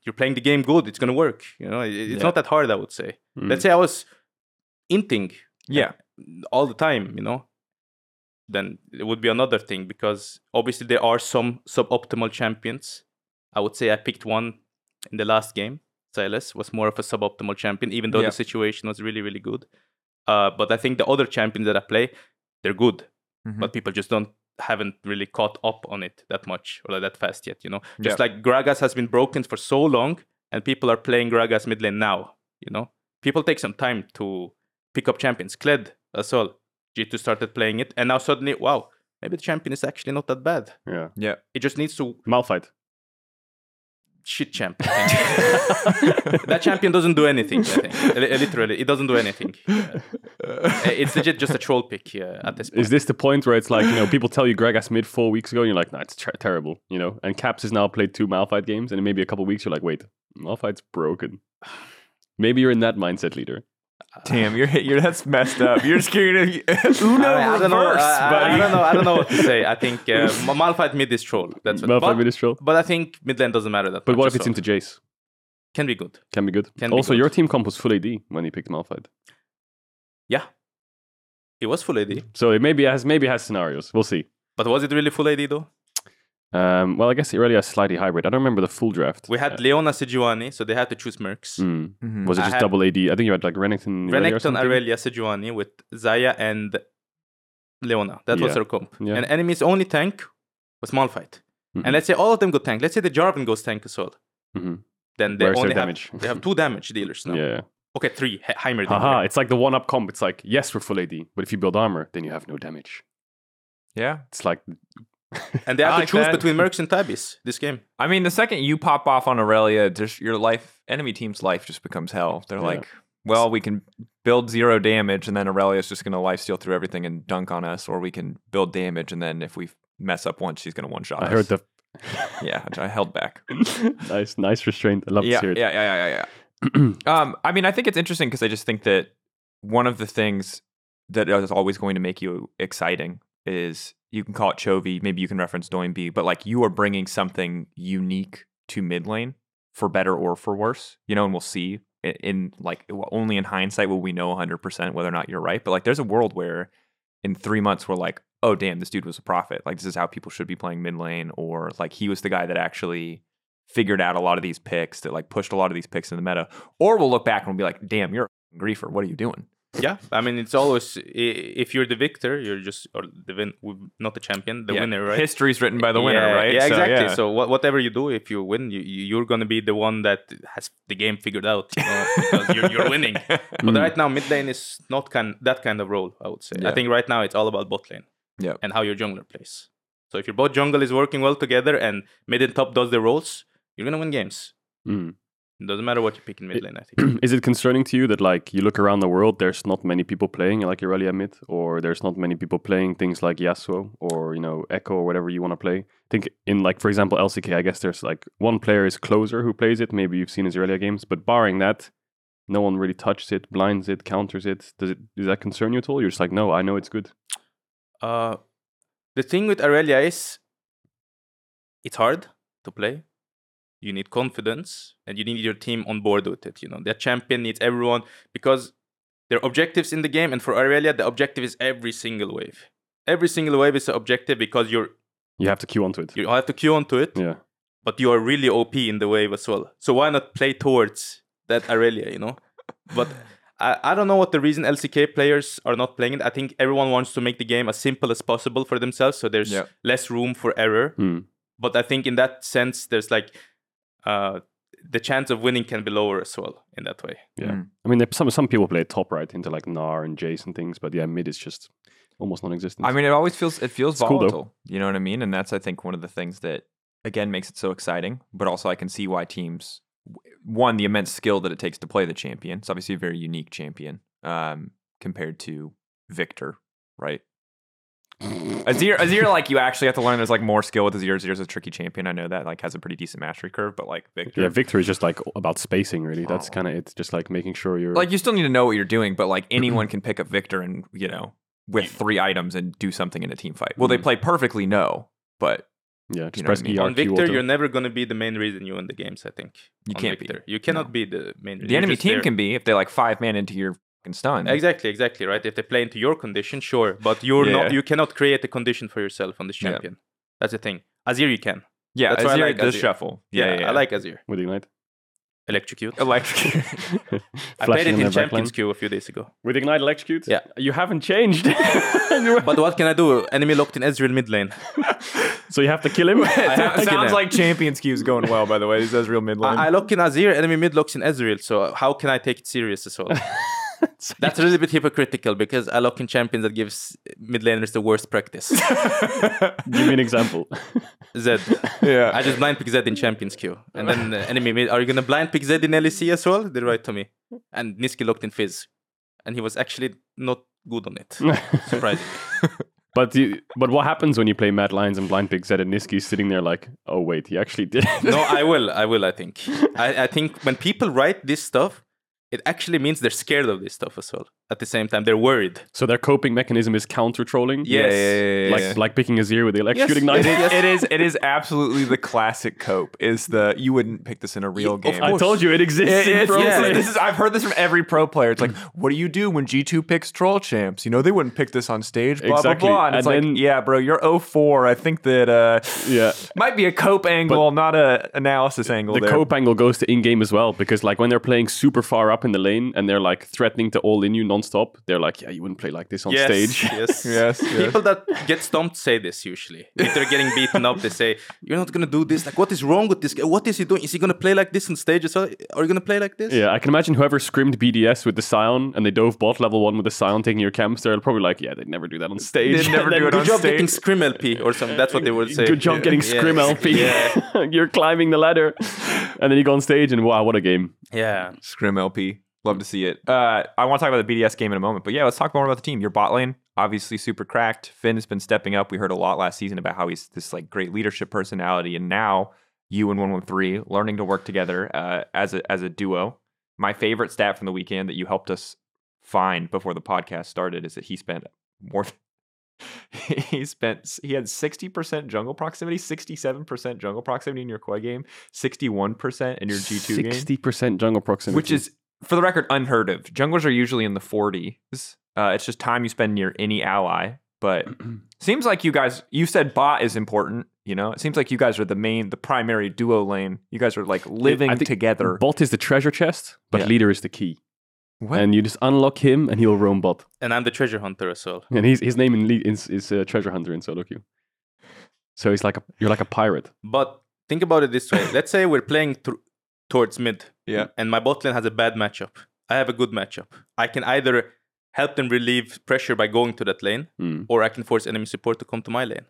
you're playing the game good. It's gonna work. You know, it, it's Yeah. not that hard. I would say. Mm. Let's say I was inting Yeah. all the time, you know, then it would be another thing because obviously there are some suboptimal champions. I would say I picked one in the last game. Sylas was more of a suboptimal champion, even though Yeah. the situation was really, really good. Uh, but I think the other champions that I play, they're good, Mhm. but people just don't haven't really caught up on it that much or that fast yet. You know, just Yeah. like Gragas has been broken for so long, and people are playing Gragas mid lane now. You know, people take some time to pick up champions. Kled as well. G2 started playing it, and now suddenly, wow, maybe the champion is actually not that bad. yeah, Yeah. It just needs to Malphite. Shit champ. that champion doesn't do anything. I think Li- literally, it doesn't do anything. Uh, it's legit just a troll pick uh, at this point. Is this the point where it's like you know people tell you Gragas mid four weeks ago and you're like, nah, it's ter- terrible, you know? And Caps has now played two Malphite games, and in maybe a couple weeks you're like, wait, Malphite's broken. Maybe you're in that mindset, LIDER. Damn, you're you're that's messed up. You're scared of Uno I, I don't know. I, I- buddy. I don't know. I don't know what to say. I think uh, Ma- Malphite mid is troll. That's what, Malphite but, mid is troll. but I think mid lane doesn't matter that much. But much what if it's well. into Jace? Can be good. Can be good. Can be also, good. your team comp was full AD when he picked Malphite, Yeah, it was full AD. so it maybe has maybe has scenarios. We'll see. But was it really full AD though? Um, well, I guess Irelia is slightly hybrid. I don't remember the full draft. We had Uh, Leona Sejuani, so they had to choose Mercs. mm. Mhm. Was it just had- double AD? I think you had like Renekton, Irelia or Renekton, something? Irelia, Sejuani with Xayah and Leona. That was Yeah. their comp. Yeah. And enemy's only tank was Malphite. Mhm. And let's say all of them go tank. Let's say the Jarvan goes tank as well. Mhm. Then they Where's their only have, damage? they have two damage dealers now. Yeah. Okay, three. He- Heimer. Haha, it's like the one up comp. It's like, yes, we're full AD, but if you build armor, then you have no damage. Yeah. It's like, And they have I to like choose that. between Mercs and Tabis this game. I mean, the second you pop off on Irelia, just your life, enemy team's life just becomes hell. They're Yeah. like, well, we can build zero damage, and then Irelia's just going to life steal through everything and dunk on us, or we can build damage, and then if we mess up once, she's going to one shot. I heard the. Yeah, I held back. nice, nice restraint. I love yeah, to hear it. yeah, yeah, yeah, yeah, yeah. um, I mean, I think it's interesting because I just think that one of the things that is always going to make you exciting is you can call it Chovy, maybe you can reference Doinby, but like you are bringing something unique to mid lane for better or for worse, you know, and we'll see in, in like only in hindsight will we know 100% whether or not you're right. But like there's a world where in three months we're like, oh, damn, this dude was a prophet. Like this is how people should be playing mid lane, or like he was the guy that actually figured out a lot of these picks that like pushed a lot of these picks in the meta. Or we'll look back and we'll be like, damn, you're a griefer. What are you doing? Yeah i mean it's always if you're the victor you're just or the win not the champion the Yeah, winner right History's written by the winner, yeah, right? Yeah, So, exactly. yeah. So wha- whatever you do, if you win, you you- you're gonna be the one that has the game figured out, you know, because you're, you're winning. But right now, mid lane is not kind that kind of role. I would say. Yeah. I think right now it's all about bot lane Yep. and how your jungler plays. So if your bot jungle is working well together and mid and top does the roles, you're gonna win games. Mm. It doesn't matter what you pick in mid lane. I think. Is it concerning to you that like you look around the world, there's not many people playing like Irelia mid, or there's not many people playing things like Yasuo or you know Ekko or whatever you want to play? I think in like for example LCK, I guess there's like one player is Clozer who plays it. Maybe you've seen his Irelia games, but barring that, no one really touches it, blinds it, counters it. Does it does that concern you at all? You're just like, no, I know it's good. Uh, the thing with Irelia is it's hard to play. You need confidence and you need your team on board with it. You know, their champion needs everyone because there are objectives in the game, and for Irelia, the objective is every single wave. Every single wave is an objective because you're You have to queue onto it. you have to queue onto it, Yeah. but you are really OP in the wave as well. So why not play towards that Irelia, you know? But I, I don't know what the reason LCK players are not playing it. I think everyone wants to make the game as simple as possible for themselves, so there's Yep. less room for error. Hmm. But I think in that sense, there's like uh, the chance of winning can be lower as well in that way. Yeah. Mm. I mean, some some people play top right into like Gnar and Jace and things, but yeah, mid is just almost non-existent. I mean, it always feels it feels It's cool, volatile. you know what I mean? And that's I think one of the things that again makes it so exciting. But also, I can see why teams one the immense skill that it takes to play the champion. It's obviously a very unique champion um, compared to Viktor, right? Azir, Azir, like you actually have to learn. There's like more skill with Azir. Azir's a tricky champion. I know that like has a pretty decent mastery curve, but like Viktor, yeah, Viktor is just like about spacing. Really, that's Oh. kind of it's Just like making sure you're like you still need to know what you're doing. But like anyone can pick up Viktor and you know with three items and do something in a team fight. Will they Mhm. play perfectly? No, but yeah, just you know press what I mean? ER on Viktor, auto. you're never going to be the main reason you win the games, I think. You on can't be. You cannot No. be the main reason. the enemy team there. can be if they like five man into your fucking stun. Exactly, exactly, right. If they play into your condition, sure, but you're Yeah. not. You cannot create a condition for yourself on this Yeah. champion. That's the thing. Azir, you can. Yeah, That's why I Azir like does Azir. shuffle. Yeah, Yeah, yeah, I like Azir. with Ignite. Electrocute. Electrocute. I played it in in Champions backline. Queue a few days ago. With Ignite Electrocute? Yeah. You haven't changed. But what can I do? Enemy locked in Ezreal mid lane. so you have to kill him? have- sounds Yeah. like Champions Queue's going well, by the way. He says real mid lane. I, I lock in Azir, enemy mid locks in Ezreal. So how can I take it serious as well? That's a little bit hypocritical because I lock in champions that gives mid laners the worst practice. Give me an example. Zed. yeah. I just blind pick Zed in Champions Queue. And then uh, enemy mid, are you gonna blind pick Zed in LEC as well? They write to me. And Nisqy locked in Fizz. And he was actually not good on it. Surprising. but you, but what happens when you play Mad Lions and Blind Pig Zed and Nisqy's sitting there like, oh wait, he actually did. no, I will. I will, I think. I, I think when people write this stuff, it actually means they're scared of this stuff as well. At the same time, they're worried. so their coping mechanism is counter trolling. Yeah. Yes. Yeah, yeah, yeah, yeah, Like yeah. like picking Azir with the electrocuting Yes, knife. It is, it is it is absolutely the classic cope. Is the you wouldn't pick this in a real Yeah, game. I told you it exists. It- in pro yeah, this is I've heard this from every pro player. It's like, what do you do when G two picks troll champs? You know they wouldn't pick this on stage. Blah Exactly. blah blah. And, it's And like, yeah, bro, you're 04. I think that uh, yeah. might be a cope angle, not a analysis angle. The there. cope angle goes to in game as well because like when they're playing super far up in the lane and they're like threatening to all in you nonstop, they're like, yeah, you wouldn't play like this on yes, stage. Yes. Yes, yes. People that get stomped say this usually. If they're getting beaten up, they say, You're not gonna do this. Like, what is wrong with this guy? What is he doing? Is he gonna play like this on stage as well? Are you gonna play like this? Yeah, I can imagine whoever scrimmed BDS with the Sion and they dove bot level one with the Sion taking your camps, they're probably like, yeah, they'd never do that on stage. They'd never And then do it Good on job stage. getting Scrim LP or something. That's what they would say. Good job getting Yeah. Scrim LP. Yeah. You're climbing the ladder. And then you go on stage and wow, what a game. Yeah. Scrim LP. Love to see it. Uh, I want to talk about the BDS game in a moment, but yeah, let's talk more about the team. Your bot lane, obviously super cracked. Finn has been stepping up. We heard a lot last season about how he's this like great leadership personality, and now you and One One Three learning to work together uh, as a as a duo. My favorite stat from the weekend that you helped us find before the podcast started is that he spent more he spent he had 60% jungle proximity, 67% jungle proximity in your Koi game, 61% in your G2 game, Sixty percent jungle proximity, which is for the record unheard of. Junglers are usually in the 40s. Uh, it's just time you spend near any ally, but seems like you guys you said bot is important, you know? It seems like you guys are the main the primary duo lane. You guys are like living I together. bot is the treasure chest, but Yeah. LIDER is the key. What? And you just unlock him, and he'll roam bot. And I'm the treasure hunter as well. And he's, his name in lead is, is uh, treasure hunter in solo queue. So he's like a you're like a pirate. But think about it this way. Let's say we're playing thr- towards mid. Yeah. And my bot lane has a bad matchup. I have a good matchup. I can either help them relieve pressure by going to that lane, Hmm. or I can force enemy support to come to my lane.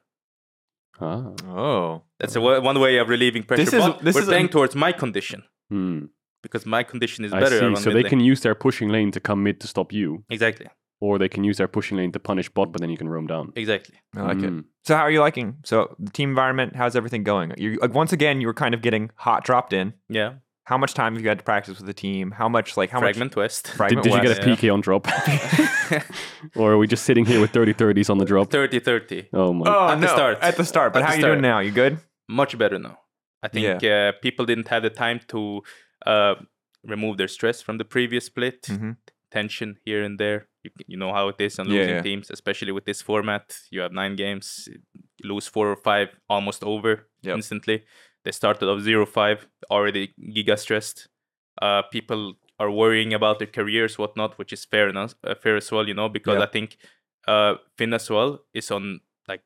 Ah. oh. That's a, one way of relieving pressure. This is- but this we're is a- playing towards my condition Hmm. because my condition is I better. see. So they lane. can use their pushing lane to come mid to stop you, exactly, or they can use their pushing lane to punish bot, but then you can roam down. exactly. I like it. Mm. So how are you liking? So the team environment, how's everything going? You like once again you were kind of getting hot dropped in. Yeah. How much time have you had to practice with the team? How much like how Fragment West. much Did, fragment did you get a PK on drop? or are we just sitting here with 30 30s on the drop? 30 30. Oh my. Oh, At the start. At the start. But At how the you doing start. now? You good? Much better now. I think uh, people didn't have the time to uh, remove their stress from the previous split. Mhm. Tension here and there. You, you know how it is on losing yeah. teams, especially with this format. You have nine games, lose four or five, almost over Yep. instantly. They started off 0.5, already giga stressed. Uh, people are worrying about their careers, whatnot, which is fair enough, uh, fair as well, you know, because Yeah. I think uh, Finn as well is on like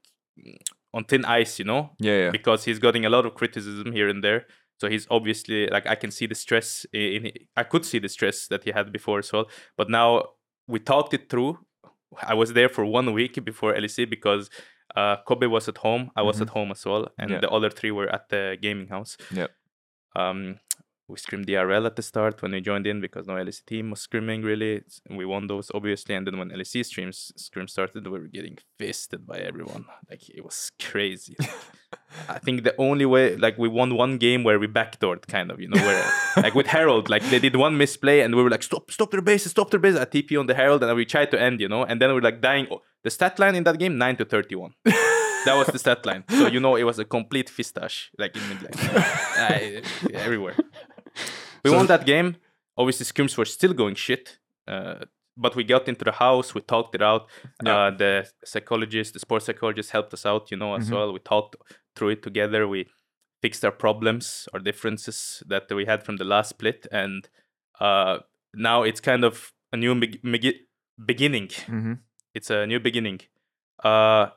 on thin ice, you know, Yeah, yeah. because he's getting a lot of criticism here and there. So he's obviously like I can see the stress in, in I could see the stress that he had before as well. But now we talked it through. I was there for one week before LEC because uh, Kobbe was at home. I was Mhm. at home as well, and Yeah. the other three were at the gaming house. Yep. Um, we screamed DRL at the start when we joined in because no LEC team was screaming really. We won those obviously, and then when LEC streams scream started, we were getting fisted by everyone. Like it was crazy. I think the only way, like we won one game where we backdoored, kind of, you know, where like with Herald, like they did one misplay and we were like, stop, stop their bases, stop their bases. I TP on the Herald and we tried to end, you know, and then we are like dying. The stat line in that game, nine to thirty-one. that was the stat line. So you know it was a complete fistache, like in mid lane, uh, everywhere. We won that game. Obviously, scrims were still going shit. Uh, but we got into the house, we talked it out. Yeah. Uh, the psychologist, the sports psychologist helped us out, you know, as Mhm. well. We talked through it together. We fixed our problems, our differences that we had from the last split. And uh, now it's kind of a new beg- begi- beginning. hmm It's a new beginning. Uh,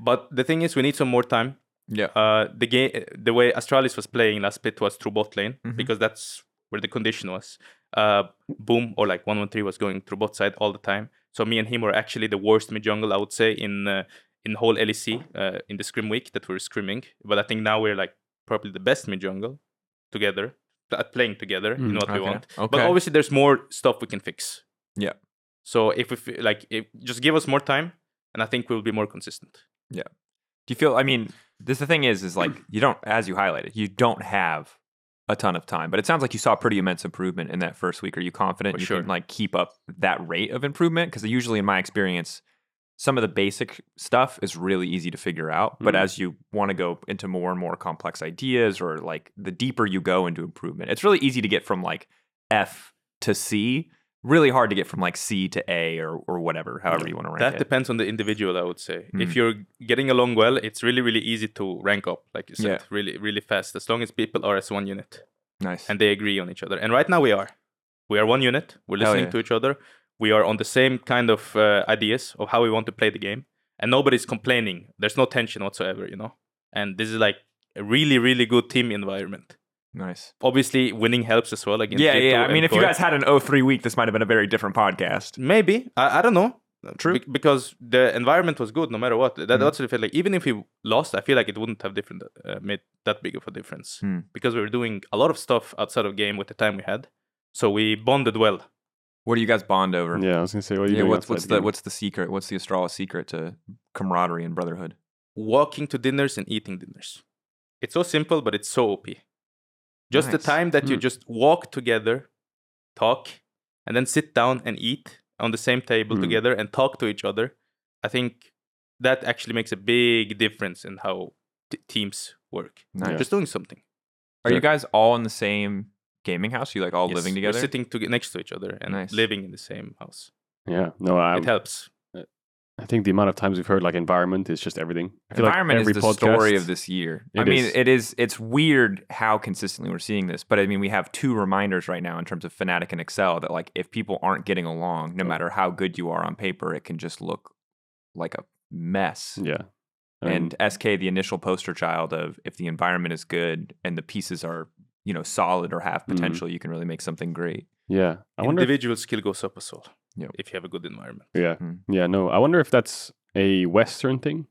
but the thing is, we need some more time Yeah. uh, the game, the way Astralis was playing last split was through bot lane Mhm. because that's where the condition was. Uh, Boom or like one one three was going through bot side all the time. So me and him were actually the worst mid jungle, I would say, in uh, in whole LEC uh, in the scrim week that we were scrimming. But I think now we're like probably the best mid jungle together, at playing together. you Mm, know what we want. okay. But obviously, there's more stuff we can fix. Yeah. So if we f- like, if, just give us more time, and I think we'll be more consistent. Yeah. Do you feel? I mean, this the thing is, is like you don't, as you highlighted, you don't have a ton of time. But it sounds like you saw pretty immense improvement in that first week. Are you confident For you sure. can like keep up that rate of improvement? Because usually, in my experience, some of the basic stuff is really easy to figure out. But Mhm. as you want to go into more and more complex ideas, or like the deeper you go into improvement, it's really easy to get from like F to C. Really hard to get from like C to A or or whatever, however you want to rank that it. depends on the individual i would say. Mm. if you're getting along well it's really really easy to rank up like you said Yeah. really really fast as long as people are as one unit. Nice. and they agree on each other. And right now we are. We are one unit. We're listening yeah. to each other. We are on the same kind of uh, ideas of how we want to play the game. And nobody's complaining. There's no tension whatsoever you know? And this is like a really really good team environment nice. obviously winning helps as well against Yeah, G2 yeah. I mean, if you guys had an 0-3 week, this might have been a very different podcast. Maybe I, I don't know. True. Be- because the environment was good no matter what. That Mhm. also felt like even if we lost, I feel like it wouldn't have different uh, made that big of a difference Hmm. because we were doing a lot of stuff outside of game with the time we had. So we bonded well. What do you guys bond over? Yeah, I was gonna say, what are you Yeah, doing what's what's the the game? what's the secret? What's the Astralis secret to camaraderie and brotherhood? Walking to dinners and eating dinners. It's so simple, but it's so OP. Just the time that you Hmm. just walk together, talk, and then sit down and eat on the same table Hmm. together and talk to each other. I think that actually makes a big difference in how t- teams work. Nice. Yeah. Just doing something. Are you guys all in the same gaming house? You like all Yes, living we're together? sitting to next to each other and Nice. living in the same house. Yeah, no, I, it helps. I think the amount of times we've heard like environment is just everything. I feel Environment like every is the story of this year. I It mean, is. it is. It's weird how consistently we're seeing this, but I mean, we have two reminders right now in terms of Fnatic and Excel that like if people aren't getting along, no matter how good you are on paper, it can just look like a mess. Yeah, Um, And SK, the initial poster child of if the environment is good and the pieces are you know solid or have Mhm. potential, you can really make something great. yeah, I wonder. Individual skill goes up as well. Yep. If you have a good environment. yeah, Mm. yeah, no, I wonder if that's a Western thing,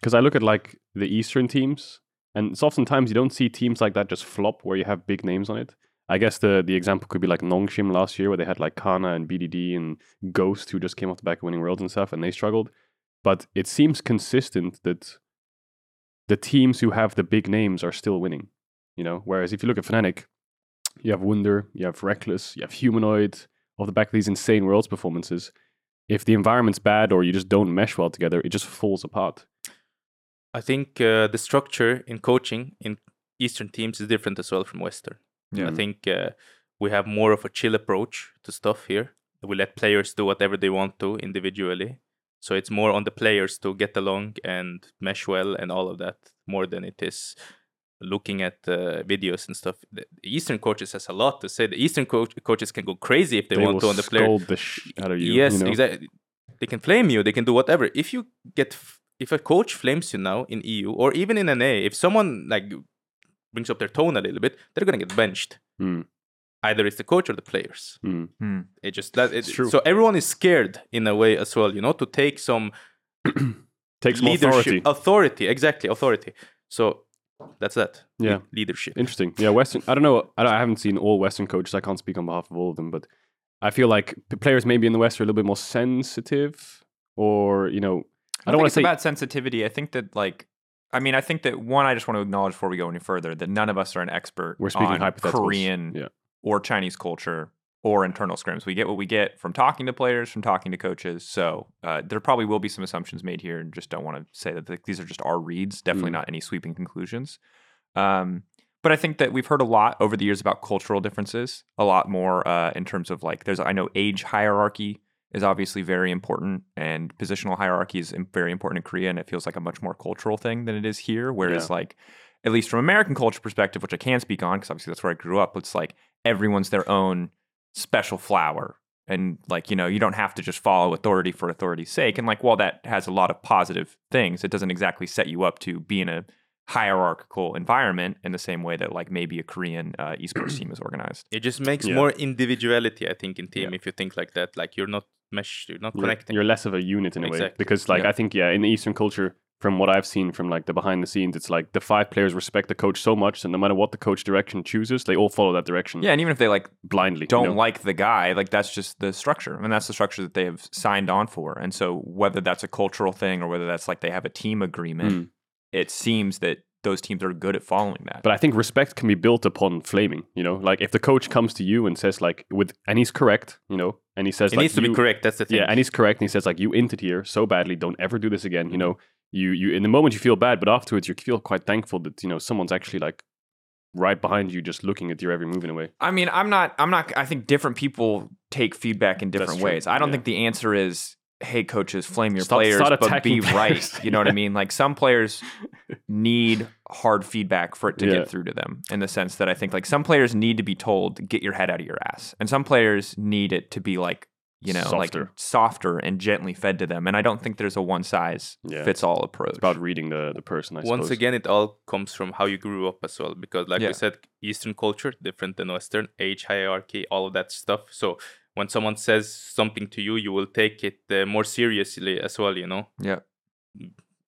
because I look at like the Eastern teams, and it's oftentimes you don't see teams like that just flop where you have big names on it. I guess the the example could be like Nongshim last year, where they had like Canna and BDD and Ghost, who just came off the back of winning worlds and stuff, and they struggled. But it seems consistent that the teams who have the big names are still winning. You know, whereas if you look at Fnatic, you have Wunder, you have Rekkles, you have Humanoid off the back of these insane worlds performances. If the environment's bad or you just don't mesh well together, it just falls apart. I think uh, the structure in coaching in Eastern teams is different as well from Western. Yeah. I think uh, we have more of a chill approach to stuff here. We let players do whatever they want to individually. So it's more on the players to get along and mesh well and all of that more than it is looking at uh, videos and stuff. The Eastern coaches has a lot to say. The Eastern coach- coaches can go crazy if they, want to on the player. scold the sh- out of you. yes, you know? exactly. They can flame you. They can do whatever. If you get, f- if a coach flames you now in EU or even in NA, if someone like brings up their tone a little bit, they're gonna get benched. Mm, Either it's the coach or the players. mm. Hmm. It just that it, It's true. so everyone is scared in a way as well, you know, to take some Takes more leadership, authority. authority, exactly, authority. So that's that. le- Yeah. leadership. Interesting. Yeah, Western. I don't know. I, don't, I haven't seen all Western coaches. I can't speak on behalf of all of them, but I feel like p- players maybe in the West are a little bit more sensitive, or you know, I don't think want to say about sensitivity. I think that like I mean, I think that one, I just want to acknowledge before we go any further that none of us are an expert we're speaking on. Korean Yeah. or Chinese culture or internal scrims. We get what we get from talking to players, from talking to coaches. So uh, there probably will be some assumptions made here, and just don't want to say that th- these are just our reads. Definitely Mm. not any sweeping conclusions. Um, but I think that we've heard a lot over the years about cultural differences. A lot more uh, in terms of like there's I know age hierarchy is obviously very important, and positional hierarchy is very important in Korea, and it feels like a much more cultural thing than it is here. Whereas like at least from American culture perspective, which I can speak on because obviously that's where I grew up. It's like everyone's their own special flower. And like, you know, you don't have to just follow authority for authority's sake. And like, while that has a lot of positive things, it doesn't exactly set you up to be in a hierarchical environment in the same way that like maybe a Korean uh, esports team is organized. It just makes Yeah. more individuality, I think, in team Yeah. if you think like that. Like you're not meshed, you're not you're, connecting. you're less of a unit in a way Exactly. because like Yeah. I think yeah in the Eastern culture from what I've seen from like the behind the scenes it's like the five players respect the coach so much and no matter what the coach direction chooses they all follow that direction Yeah, and even if they like blindly don't know? like the guy, like that's just the structure. I mean, that's the structure that they have signed on for. And so whether that's a cultural thing or whether that's like they have a team agreement, Mm. it seems that those teams are good at following that. But I think respect can be built upon flaming. You know, like if the coach comes to you and says like, with and he's correct, you know, and he says it like, needs to you- be correct. That's the thing. Yeah, and he's correct, and he says like, you inted here so badly, don't ever do this again. You know, you you in the moment you feel bad, but afterwards you feel quite thankful that you know someone's actually like right behind you, just looking at your every move in a way. I mean, I'm not. I'm not. I think different people take feedback in different ways. I don't yeah. think the answer is, "Hey, coaches, flame your Stop- players, start but be players." right." You know what I mean? Like some players need hard feedback for it to Yeah. get through to them. In the sense that I think like some players need to be told, "Get your head out of your ass," and some players need it to be like. You know, Softer. like softer and gently fed to them, and I don't think there's a one size Yeah. fits all approach. It's about reading the the person. I Once suppose. again, it all comes from how you grew up as well. Because, like Yeah. we said, Eastern culture different than Western, age hierarchy, all of that stuff. So when someone says something to you, you will take it uh, more seriously as well. You know. yeah,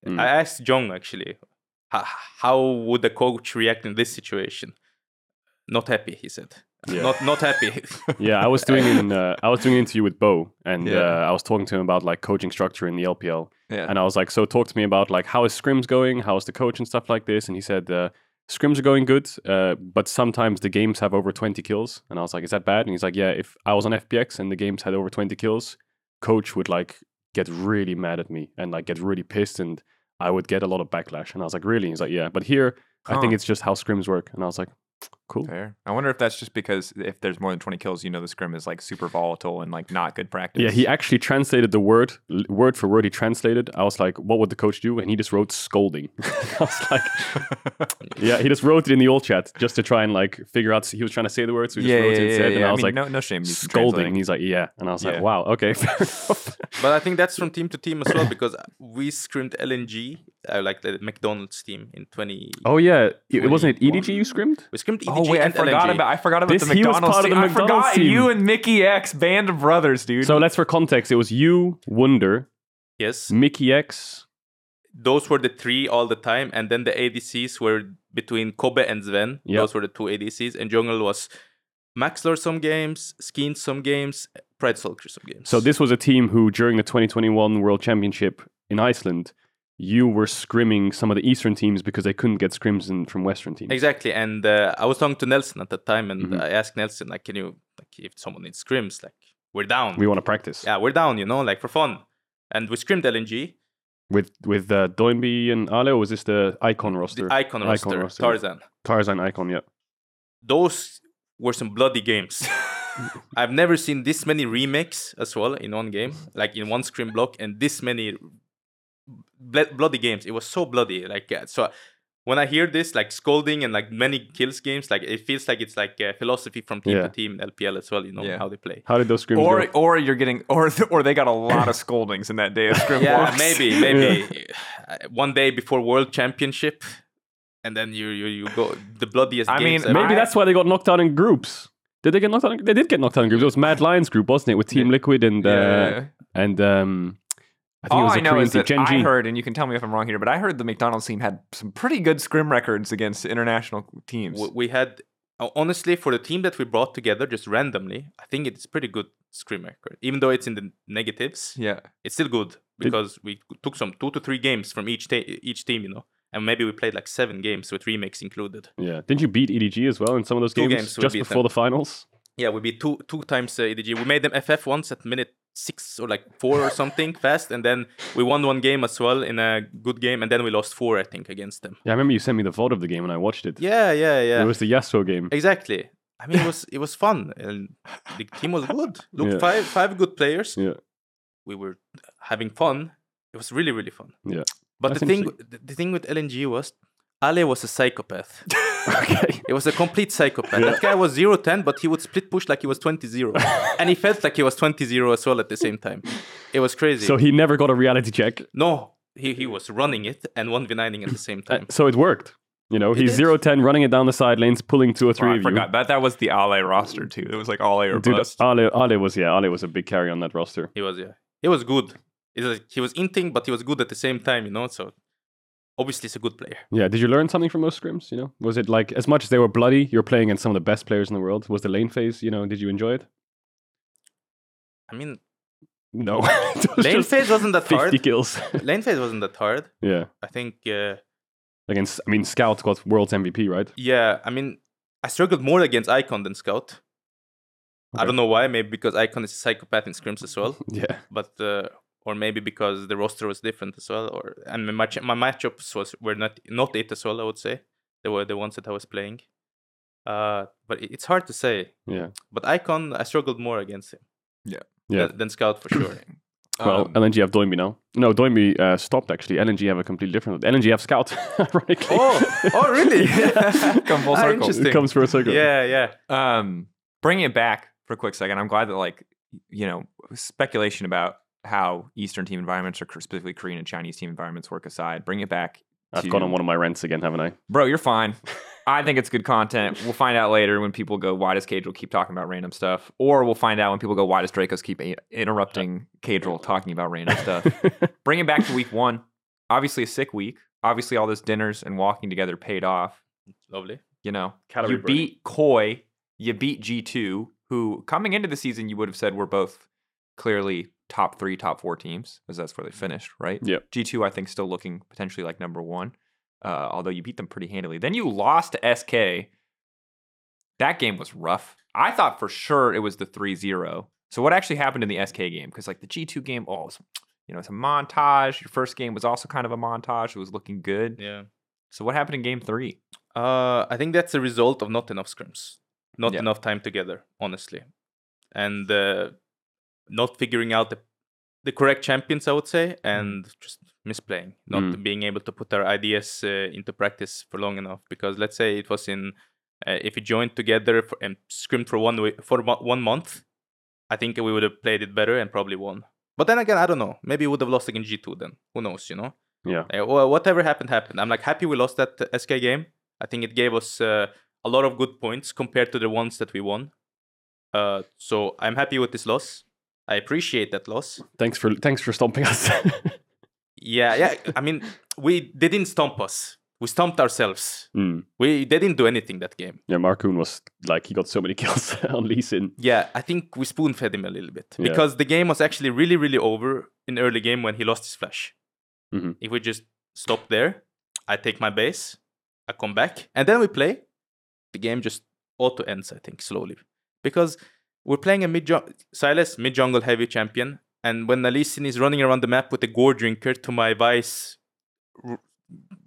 Mm. I asked Jong actually, how, how would the coach react in this situation? Not happy, he said. Yeah. Not not happy. yeah, I was doing an uh, I was doing an interview with Bo, and Yeah. uh, I was talking to him about like coaching structure in the LPL, yeah. and I was like, "So talk to me about like how is scrims going? How is the coach and stuff like this?" And he said, uh, "Scrims are going good, uh, but sometimes the games have over 20 kills." And I was like, "Is that bad?" And he's like, "Yeah, if I was on FPX and the games had over 20 kills, coach would like get really mad at me and like get really pissed and I would get a lot of backlash. And I was like, really? He's like, yeah. But here, I think it's just how scrims work. And I was like, cool. Fair. I wonder if that's just because if there's more than 20 kills, you know the scrim is like super volatile and like not good practice. Yeah, he actually translated the word word for word. He translated. I was like, "What would the coach do?" And he just wrote "scolding." I was like, "Yeah." He just wrote it in the old chat just to try and like figure out. He was trying to say the word, so he just yeah, wrote yeah, it yeah, instead. yeah. And I I was mean, like, no, no shame. you "Scolding." And he's like, "Yeah," and I was Yeah. like, "Wow, okay, fair enough." But I think that's from team to team as well because we scrimmed LNG, uh, like the McDonald's team in 20. oh yeah, it, it wasn't it EDG you scrimmed? We scrimmed EDG Oh Oh, wait, I forgot LNG. about I forgot about This- the he was McDonald's part of team. the I forgot team. you and Mikyx, band of brothers, dude. So let's for context. It was you, Wunder, Yes, Mickey X. those were the three all the time, and then the ADCs were between Kobbe and Sven. Yeah. Those were the two ADCs, and Jungle was Maxlor some games, Skeen some games, Pride Soldier some games. So this was a team who, during the 2021 World Championship in Iceland, you were scrimming some of the Eastern teams because they couldn't get scrims in, from Western teams. Exactly, and uh, I was talking to Nelson at that time, and Mhm. I asked Nelson like, "Can you like if someone needs scrims, like we're down, We want to practice yeah, we're down, you know, like for fun." And we scrimmed LNG, with with uh, Doinby and Ale. Or was this the icon roster? the icon roster, Icon roster, yeah. Tarzan. Tarzan icon, yeah. Those were some bloody games. I've never seen this many remakes as well in one game, like in one scrim block, and this many bloody games. It was so bloody. Like uh, so, when I hear this, like scolding and like many kills games, like it feels like it's like uh, philosophy from team Yeah. to team in LPL as well. You know Yeah. how they play. How did those scrims or go? or you're getting or or they got a lot of scoldings in that day of scrim Yeah, blocks. maybe, maybe uh, one day before World Championship, and then you you, you go the bloodiest. I games mean, ever. Maybe that's why they got knocked out in groups. Did they get knocked out? In, they did get knocked out in groups. It was Mad Lions group, wasn't it, with Team Yeah. Liquid and uh, Yeah. and um, I think it All was I a know Korean is that Gen I G. heard, and you can tell me if I'm wrong here, but I heard the McDonald's team had some pretty good scrim records against international teams. We had honestly for the team that we brought together just randomly i think it's pretty good scrim record even though it's in the negatives yeah, it's still good because we took some two to three games from each ta- each team you know and maybe we played like seven games with remakes included Yeah. Didn't you beat EDG as well in some of those Two games, games just before them. the finals? Yeah we beat two two times uh, edg we made them ff once at minute six or like four or something fast and then we won one game as well in a good game and then we lost four i think against them Yeah, I remember you sent me the VOD of the game and I watched it. yeah yeah yeah It was the Yasuo game. exactly i mean it was it was fun and the team was good look Yeah. five five good players Yeah. we were having fun. It was really, really fun. Yeah. But That's the thing, the thing with LNG was, Ale was a psychopath. okay. It was a complete psychopath. That guy was 0-10, but he would split push like he was 20-0. and he felt like he was 20-0 as well at the same time. It was crazy. So he never got a reality check. no, he, he was running it and 1v9ing at the same Uh, time. so it worked. You know, It he's did. 0 10 running it down the side lanes, pulling two or three Oh, I of forgot that that was the Ale roster too. It was like Ale or. Dude, bust. Ale, Ale was, yeah, Ale was a big carry on that roster. He was, yeah. He was good. It was, he was inting, but he was good at the same time, you know? So obviously he's a good player. Yeah, did you learn something from those scrims? You know, was it like as much as they were bloody, you're playing against some of the best players in the world? Was the lane phase, you know, did you enjoy it? I mean, No. Lane phase wasn't that 50 hard. kills. Lane phase wasn't that hard. yeah. I think... Uh, Against, I mean, Scout got World's MVP, right? Yeah, I mean, I struggled more against Icon than Scout. I don't know why. Maybe because Icon is a psychopath in scrims as well, Yeah. but uh, or maybe because the roster was different as well. Or and my match my matchups was were not not it as well. I would say they were the ones that I was playing. Uh, but it's hard to say. Yeah. But Icon, I struggled more against him Yeah. than, than Scout for sure. Well, Um, LNG have Doinby now. No, Doinby uh, stopped actually. LNG have a completely different. LNG have Scout, ironically. oh, oh, really? Come full Ah, circle. interesting. it comes for a circle. yeah, yeah. um, bringing it back for a quick second, I'm glad that like you know speculation about how Eastern team environments or specifically Korean and Chinese team environments work aside. Bring it back. I've to- gone on one of my rents again, haven't I? Bro, you're fine. I think it's good content. We'll find out later when people go, why does Caedrel keep talking about random stuff? Or we'll find out when people go, why does Drakos keep a- interrupting Caedrel talking about random stuff? Bring it back to week one. Obviously, a sick week. Obviously, all those dinners and walking together paid off. Lovely. You know, Calorie you burning. beat Koi, you beat G2, who coming into the season, you would have said were both clearly top three, top four teams, as that's where they finished, right? Yeah. G2, I think, still looking potentially like number one, uh, although you beat them pretty handily. Then you lost to SK. That game was rough. I thought for sure it was the 3 0. So, what actually happened in the SK game? Because, like, the G2 game, oh, was, You know, it's a montage. Your first game was also kind of a montage. It was looking good. Yeah. So what happened in game three? Uh, I think that's a result of not enough scrims, not Yeah. enough time together, honestly, and uh, not figuring out the the correct champions, I would say, and just misplaying, not Mm. being able to put our ideas uh, into practice for long enough. Because let's say it was in, uh, if we joined together for, and scrimmed for one for one month, I think we would have played it better and probably won. But then again, I don't know. Maybe we would have lost against G two. Then who knows? You know. Yeah. Uh, well, whatever happened, happened. I'm like happy we lost that uh, SK game. I think it gave us uh, a lot of good points compared to the ones that we won. Uh, so I'm happy with this loss. I appreciate that loss. Thanks for thanks for stomping us. Yeah, yeah. I mean, we they didn't stomp us. We stomped ourselves. Mm. We they didn't do anything that game. Yeah, Markoon was like he got so many kills on Lee Sin. Yeah, I think we spoon fed him a little bit Yeah. because the game was actually really, really over in early game when he lost his flash. Mhm. If we just stop there, I take my base, I come back, and then we play. The game just auto ends, I think, slowly because we're playing a mid jungle, Sylas mid jungle heavy champion, and when a Lee Sin is running around the map with a Goredrinker to my vice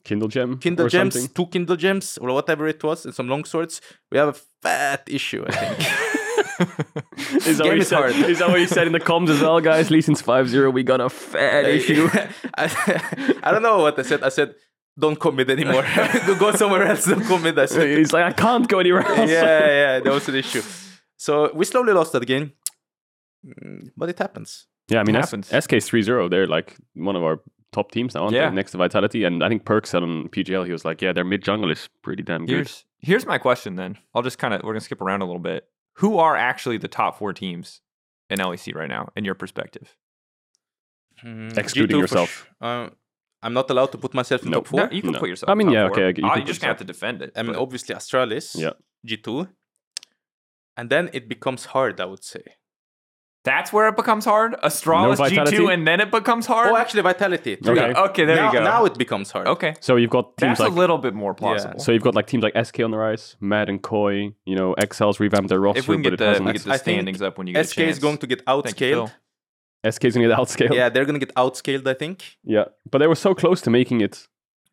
Kindle gem. Kindle or gems, something. two Kindle gems, or whatever it was, and some long swords, we have a fat issue, I think. Is that, what game he is said, hard. is that what he said in the comms as well, guys? Lee Sin's 5-0, we got a fat issue. I, I don't know what I said. I said, don't commit anymore. go, go somewhere else. Don't commit. I said, He's like, I can't go anywhere else. yeah, else. yeah, that was an issue. So we slowly lost that game, Mm, but it happens. Yeah, I mean, It S- happens. SK's 3-0, they're like one of our top teams now, aren't Yeah. they? Next to Vitality. And I think Perk said on PGL, he was like, yeah, their mid-jungle is pretty damn good. Here's here's my question then. I'll just kind of we're gonna skip around a little bit. Who are actually the top four teams in LEC right now, in your perspective? Mm, Excluding G2 yourself. sh- uh, I'm not allowed to put myself in Nope. top four. No, you can No. put yourself. I mean, top yeah, four. okay, you Oh, can you're just have to defend it. I mean, obviously Astralis, Yeah. G2, and then it becomes hard. I would say. that's where it becomes hard. Astralis G Vitality? two, and then it becomes hard. Oh, actually, Vitality. three. Okay. okay, there now, you go. Now it becomes hard. okay, So you've got teams that's like... a little bit more plausible. So you've got like teams like SK on the rise, Mad and Koi, you know, Excel's revamped their roster, if we can but get it the, hasn't. we get the I standings up when you get a SK chance. is going to get Thank you, outscaled. Phil. SK's gonna get outscaled. Yeah, they're gonna get outscaled. I think. Yeah, but they were so close to making it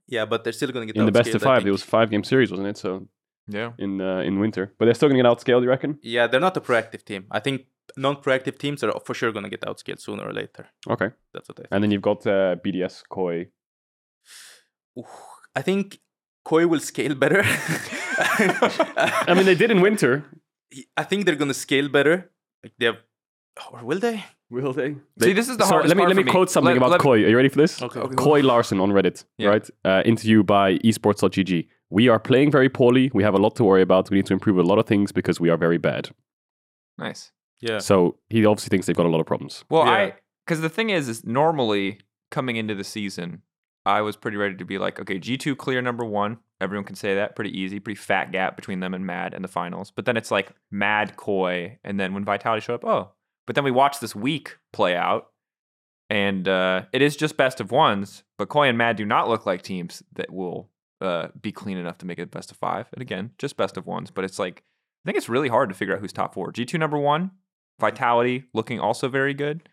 Yeah, but they're still gonna get in the best of five. It was five game series, wasn't it? So Yeah. in uh, in winter, but they're still gonna get outscaled. You reckon? Yeah, they're not a proactive team. I think non-proactive teams are for sure gonna get outscaled sooner or later. Okay. That's what I think. And then you've got uh, BDS, Koi. Ooh, I think Koi will scale better. I mean, they did in winter. I think they're gonna scale better. Like they have, or will they? Will they? See, this is the Sorry, hardest let me part let me for me. quote something Let- about let- Koi. Are you ready for this? Okay. okay. Koi Larssen on Reddit, Yeah. right? Uh, interview by esports.gg. We are playing very poorly. We have a lot to worry about. We need to improve a lot of things because we are very bad. Nice. Yeah. So he obviously thinks they've got a lot of problems. Well, Yeah. I because the thing is, is normally coming into the season, I was pretty ready to be like, okay, G two clear number one. Everyone can say that pretty easy, pretty fat gap between them and Mad in the finals. But then it's like Mad, Koi, and then when Vitality showed up, oh. But then we watched this week play out, and uh, it is just best of ones. But Koi and Mad do not look like teams that will uh, be clean enough to make it best of five. And again, just best of ones. But it's like I think it's really hard to figure out who's top four. G two number one, Vitality looking also very good.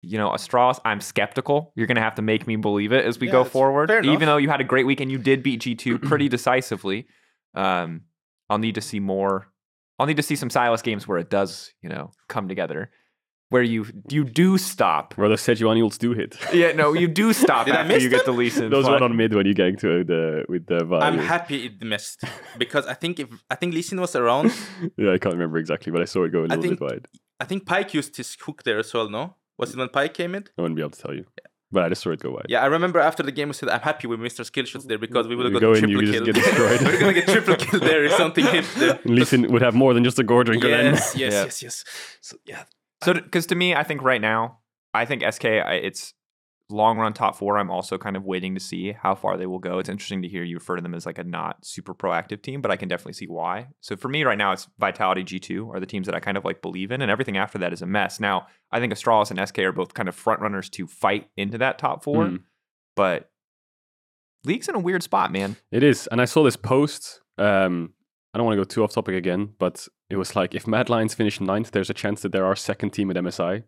You know, Astralis, I'm skeptical. You're going to have to make me believe it as we Yeah, go forward. Even though you had a great week and you did beat G2 pretty decisively, um, I'll need to see more. I'll need to see some Sylas games where it does, you know, come together, where you you do stop. Where the Sejuanials do hit. Yeah, no, you do stop Did I after miss you get them? the Lee Sin. Those but- one on mid when you getting to the with the value. I'm happy it missed because I think if I think Lee Sin was around, yeah, I can't remember exactly, but I saw it go a little think- bit wide. I think Pike used his hook there as well. No, was it when Pike came in? I wouldn't be able to tell you. Yeah. But I just saw it go wide. Yeah, I remember after the game we said I'm happy with Mr. our skill shots there because we would have You got go triple kill. get destroyed. We're gonna get triple kill there if something hits there. Lee Sin would have more than just a Goredrinker then. Yes, yes, Yeah. yes, yes. So yeah, So, because to me, I think right now, I think SK, I- it's long run top four. I'm also kind of waiting to see how far they will go. It's interesting to hear you refer to them as like a not super proactive team, but I can definitely see why. So for me right now, it's Vitality G2 are the teams that I kind of like believe in, and everything after that is a mess. Now, I think Astralis and SK are both kind of front runners to fight into that top four, Mm. but League's in a weird spot, man. It is. And I saw this post. Um, I don't want to go too off topic again, but it was like if Mad Lions finish ninth, there's a chance that they're our second team at MSI.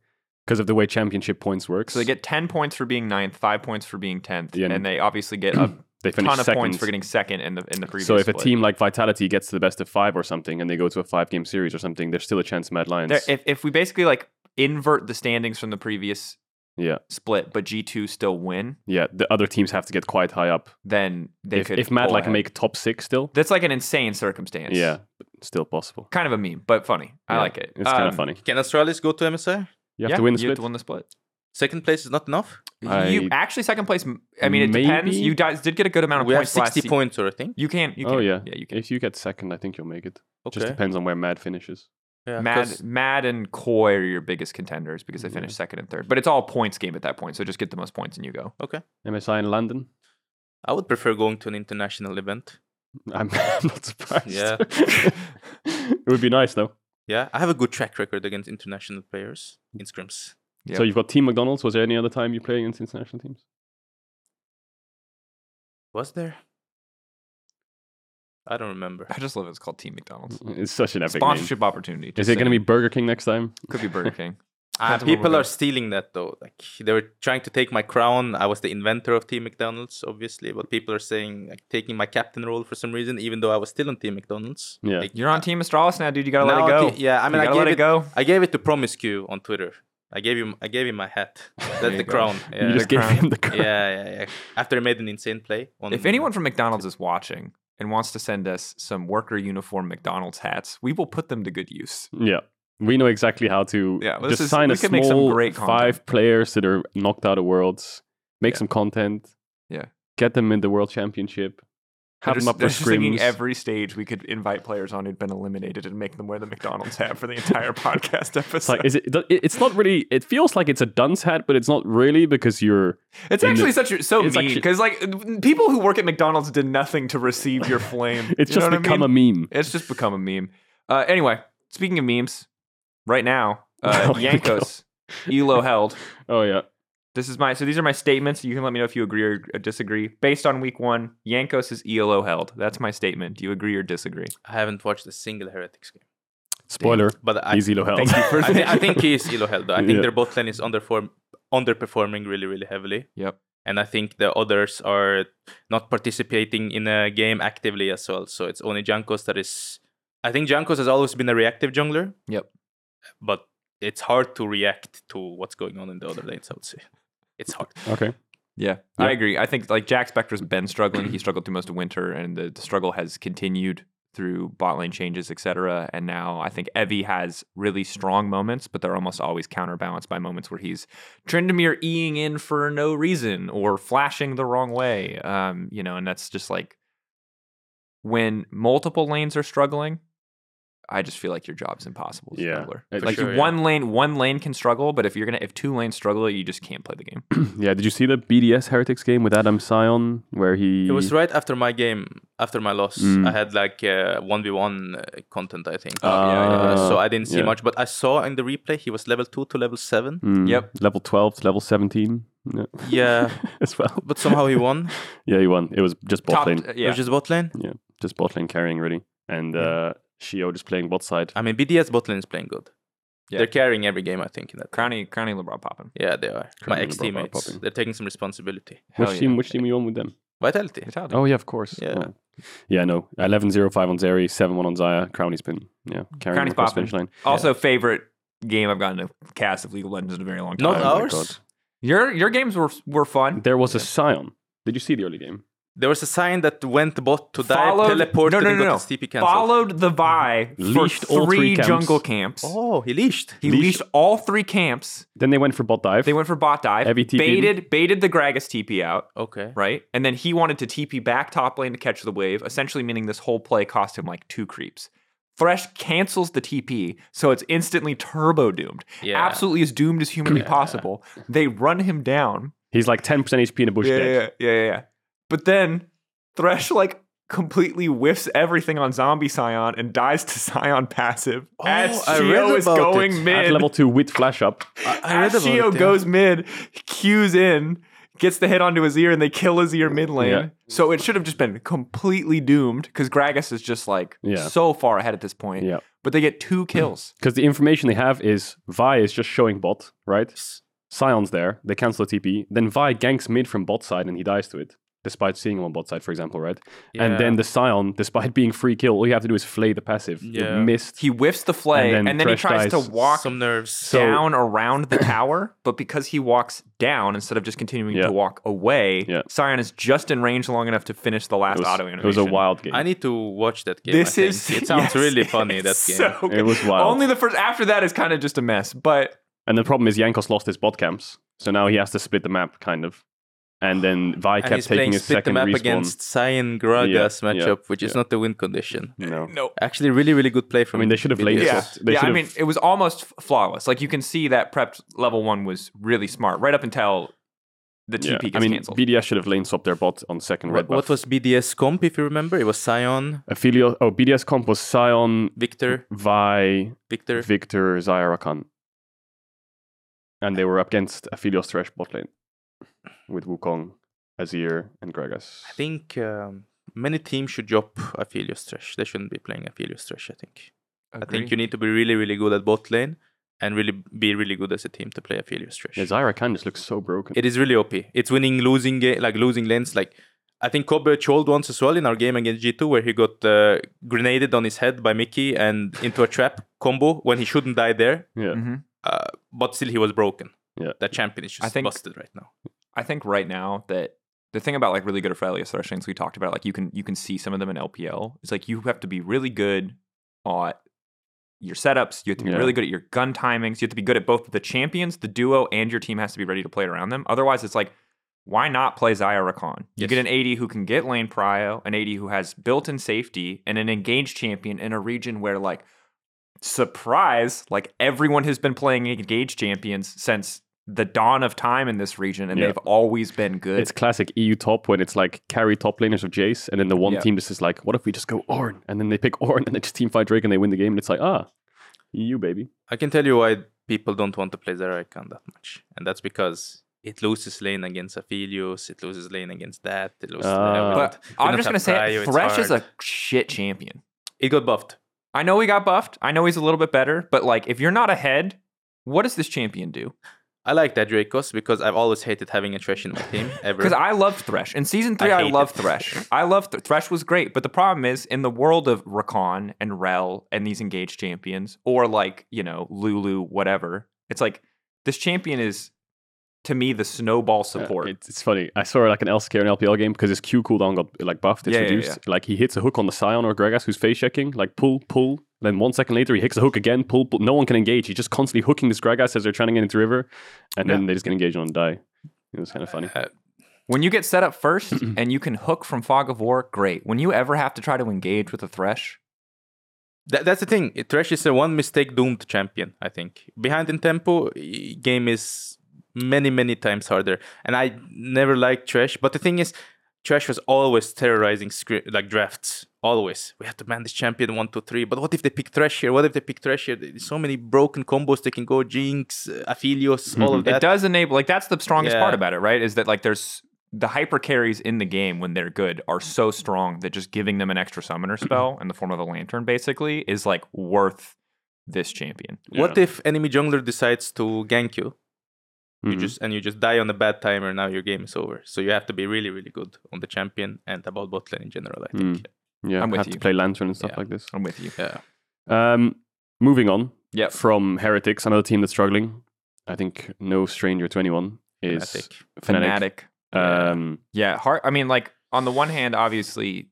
because of the way championship points works. So they get 10 points for being ninth, five points for being 10th, Yeah, and- they obviously get a they ton of second. points for getting second in the in the previous. so if a team like Vitality gets to the best of five or something, and they go to a five game series or something, there's still a chance Mad Lions. There- if if we basically like invert the standings from the previous yeah, split, but G two still win, yeah. The other teams have to get quite high up. then they if could. if Mad pull like ahead. make top six still, that's like an insane circumstance. yeah, but still possible. kind of a meme, but funny. I Yeah, like it. It's kind Um, of funny. Can Astralis go to MSI? You have yeah, to win the You split. have to win the split. Second place is not enough. you I- actually second place. I mean, it depends. Maybe? You guys did get a good amount of We have points last 60 se- points, or I think. You can. You can. oh yeah, Yeah, you can. If you get second, I think you'll make it. Okay. Just depends on where Mad finishes. Yeah, Mad, 'cause- Mad, and Koi are your biggest contenders because they mm-hmm. finished second and third. But it's all points game at that point, so just get the most points and you go. Okay. MSI in London. I would prefer going to an international event. I'm not surprised. Yeah. it would be nice though. Yeah, I have a good track record against international players in scrims. Yep. So you've got Team McDonald's. Was there any other time you play against international teams? Was there? I don't remember. I just love it. It's called Team McDonald's. It's such an epic name. Sponsorship opportunity. Is just it going to be Burger King next time? Could be Burger King. Uh, Depends on where people we're stealing that though. Like they were trying to take my crown. I was the inventor of Team McDonald's, obviously, but people are saying like taking my captain role for some reason, even though I was still on Team McDonald's. Yeah. Like, You're on Team Astralis now, dude. You gotta let it go. Te- yeah, I mean, you I gotta gave let it, it go. I gave it to Promisq on Twitter. I gave him, I gave him my hat. That's the crown. Yeah. you just the gave crown. him the crown. yeah, yeah, yeah. After he made an insane play. On, If anyone from McDonald's is watching and wants to send us some worker uniform McDonald's hats, we will put them to good use. Yeah. We know exactly how to Yeah, well, just is- sign a can make some small great content. five players that are knocked out of worlds, make Yeah. some content, Yeah. get them in the world championship, have I'm them up for just scrims. every stage we could invite players on who'd been eliminated and make them wear the McDonald's hat for the entire podcast episode. It's like, is it? it- It's not really. It feels like it's a dunce hat, but it's not really because you're. It's actually the- such a, so mean because like people who work at McDonald's did nothing to receive your flame. It's You just what I become mean? a meme. It's just become a meme. Uh, anyway, speaking of memes, right now, uh, Oh. Jankos, Elo held. Oh yeah. This is my so these are my statements. You can let me know if you agree or disagree. Based on week one, Jankos is ELO held. That's my statement. Do you agree or disagree? I haven't watched a single Heretics game, Spoiler. but I, He's Elo held. Thank you for I, thi- I think he is Elo held. though. I think Yeah. their bot lane is underform- underperforming really, really heavily. Yep. And I think the others are not participating in a game actively as well. So it's only Jankos that is. I think Jankos has always been a reactive jungler. Yep. But it's hard to react to what's going on in the other lanes, I would say. It's hard. okay. Yeah, Yeah. I agree. I think like Jack Spector's been struggling. he struggled through most of winter, and the, the struggle has continued through bot lane changes, etc. And now I think Evi has really strong moments, but they're almost always counterbalanced by moments where he's Trendemir eing in for no reason or flashing the wrong way. Um, you know, and that's just like when multiple lanes are struggling. I just feel like your job's impossible as Yeah. jungler. For Like sure, you- yeah. one lane, one lane can struggle, but if you're gonna, if two lanes struggle, you just can't play the game. yeah. Did you see the BDS Heretics game with Adam Sion where he? It was right after my game, after my loss. Mm. I had like uh, 1v1 uh, content, I think. Oh, yeah, yeah. Uh, so I didn't see yeah. much, but I saw in the replay he was level 2 to level 7. Mm, Yep. Level twelve to level seventeen. Yeah. Yeah, as well. but somehow he won. Yeah, he won. It was just bot Top, lane. uh, It yeah. was just bot lane. Yeah, just bot lane carrying really, and uh, Sheo just playing bot side. I mean, BDS bot lane is playing good. Yeah. They're carrying every game, I think, in that. Crownie, Crownie, Labrov popping. Yeah, they are. Crowning My ex bar bar teammates. popping. They're taking some responsibility. Which Hell team? yeah. Which team are you on with them? Vitality. Vitality. Oh yeah, of course. Yeah. Oh. Yeah, no. 11-0, 5 on Zeri, 7-1 on Xayah. Crownie's been yeah, carrying Crownie's the popping. finish line. Also, favorite game I've gotten to cast of League of Legends in a very long time. Not Oh ours. God. Your your games were were fun. There was a Sion. Did you see the early game? There was a sign that went bot to dive, Followed- teleported, no, no, and no, got no. his TP cancelled. Followed the Vi for Leashed all three three camps. jungle camps. Oh, he leashed. He leashed- leashed all three camps. Then they went for bot dive. They went for bot dive. Heavy TP. baited baited the Gragas TP out. Okay. right? And then he wanted to TP back top lane to catch the wave, essentially meaning this whole play cost him like two creeps. Thresh cancels the TP, so it's instantly turbo doomed. Yeah. Absolutely as doomed as humanly possible. They run him down. He's like 10% HP in a bush Yeah, deck. yeah, yeah, yeah, yeah. But then Thresh like completely whiffs everything on Zombie Sion and dies to Sion passive oh, as Oh, I read Sheo is going it. At mid. level 2 with flash up. I, I As about Sheo it, yeah. goes mid, cues in, gets the hit onto his ear and they kill his ear mid lane. Yeah. So it should have just been completely doomed because Gragas is just like Yeah. so far ahead at this point. Yeah. But they get two kills. Because the information they have is Vi is just showing bot, right? Sion's there. They cancel the TP. Then Vi ganks mid from bot side and he dies to it, despite seeing him on bot side, for example, right? And then the Sion, despite being free kill, all you have to do is flay the passive. You Yeah. missed. he whiffs the flay And and then then, he tries dies. to walk some nerves. So- down around the tower, but because he walks down instead of just continuing Yeah. to walk away, Yeah. Sion is just in range long enough to finish the last It was, auto it was a wild game. I need to watch that game. This I think. is It sounds yes, really funny. That game. so. It was wild. Only the first after that is kind of just a mess, but And the problem is Jankos lost his bot camps, so now he has to split the map, kind of. And then Vi kept taking playing his split the second map respawn. against Sion Gragas Yeah, yeah, matchup, which is yeah. not the win condition. No. no. Actually, really, really good play from. I mean, they should have laid BDS. it Yeah. They yeah. I should've- mean, it was almost flawless. Like you can see that prepped level one was really smart right up until the Yeah. TP gets I mean, canceled. BDS should have lane swapped their bot on second red What, what was BDS comp, if you remember? It was Sion, Aphelios, oh, BDS comp was Sion, Viktor, Vi, Viktor. Viktor, Xayah Rakan. And they were up against Aphelios Thresh bot lane with Wukong, Azir, and Gragas. I think um, many teams should drop Aphelios Thresh. They shouldn't be playing Aphelios Thresh, I think. I think you need to be really, really good at bot lane and really be really good as a team to play Aphelios Thresh. Yeah, Xayah Rakan just looks so broken. It is really OP. It's winning, losing, ga- like losing lanes. Like I think Kobbe trolled once as well in our game against G2, where he got uh, grenaded on his head by Mikyx and into a trap combo when he shouldn't die there. yeah. hmm Uh, but still, he was broken. Yeah. that champion is just I think- busted right now. I think right now that the thing about like really good Aphelios Thresh lanes we talked about, like you can you can see some of them in LPL. It's like you have to be really good at your setups. You have to be Yeah. really good at your gun timings. You have to be good at both the champions, the duo, and your team has to be ready to play around them. Otherwise, it's like why not play Xayah Rakan? You Yes. get an AD who can get lane prio, an AD who has built-in safety, and an engaged champion in a region where like surprise, like everyone has been playing engaged champions since the dawn of time in this region, and Yeah. they've always been good. It's classic EU top when it's like carry top laners of Jace, and then the one Yeah. team just is like, what if we just go Ornn? And then they pick Ornn, and they just team fight Drake and they win the game, and it's like, ah, EU baby. I can tell you why people don't want to play Xayah Rakan that much, and that's because it loses lane against Aphelios, it loses lane against that, it loses. Lane but I'm just gonna say, prio, it, it's Thresh is a shit champion. It got buffed. I know he got buffed. I know he's a little bit better, but like if you're not ahead, what does this champion do? I like that Drakos because I've always hated having a Thresh in my team ever. Because I loved Thresh. In season three, I I, loved it. Thresh. I loved Th- Thresh was great, but the problem is in the world of Rakan and Rell and these engaged champions, or like you know Lulu, whatever. It's like this champion is to me the snowball Uh, support. it's, it's funny. I saw like an LCK and LPL game because his Q cooldown got like buffed. It's Yeah, yeah, reduced. Like he hits a hook on the Sion or Gragas who's face checking, like pull, pull. Then one second later, he hits a hook again, pull, pull. No one can engage. He's just constantly hooking this Gragas as they're trying to get into river, and then they just get engaged on and die. It was kind of funny. Uh, when you get set up first and you can hook from Fog of War, great. When you ever have to try to engage with a Thresh, that, that's the thing. Thresh is a one mistake doomed champion. I think behind in tempo, game is many many times harder. And I never liked Thresh but the thing is, Thresh was always terrorizing scri- like drafts. Always, we have to man this champion one two three. But what if they pick Thresh here? What if they pick Thresh here? There's so many broken combos they can go. Jinx, uh, Aphelios, all of that it does enable like that's the strongest Yeah. part about it, right? Is that like there's the hyper carries in the game when they're good are so strong that just giving them an extra summoner spell in the form of a lantern basically is like worth this champion. What if enemy jungler decides to gank you? You Mhm. just and you just die on a bad timer. Now your game is over. So you have to be really, really good on the champion and about bot lane in general. I think. yeah, I'm with have you. to play Lantern and stuff Yeah. like this. I'm with you. Yeah. Um, moving on Yeah. from Heretics, another team that's struggling. I think no stranger to anyone is Fnatic. Fnatic. Fnatic. Um, Yeah, hard. I mean, like on the one hand, obviously,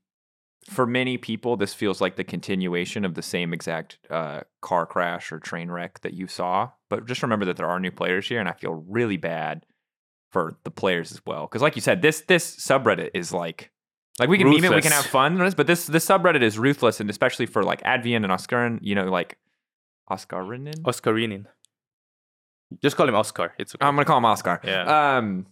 for many people, this feels like the continuation of the same exact uh, car crash or train wreck that you saw. But just remember that there are new players here, and I feel really bad for the players as well. Because, like you said, this this subreddit is like. Like we can meme it, we can have fun, this, but this this subreddit is ruthless, and especially for like Advienne and Oscarin, you know, like Oscarinin. Oscarinin. Just call him Oscar. It's okay. I'm gonna call him Oscar. Yeah. Um,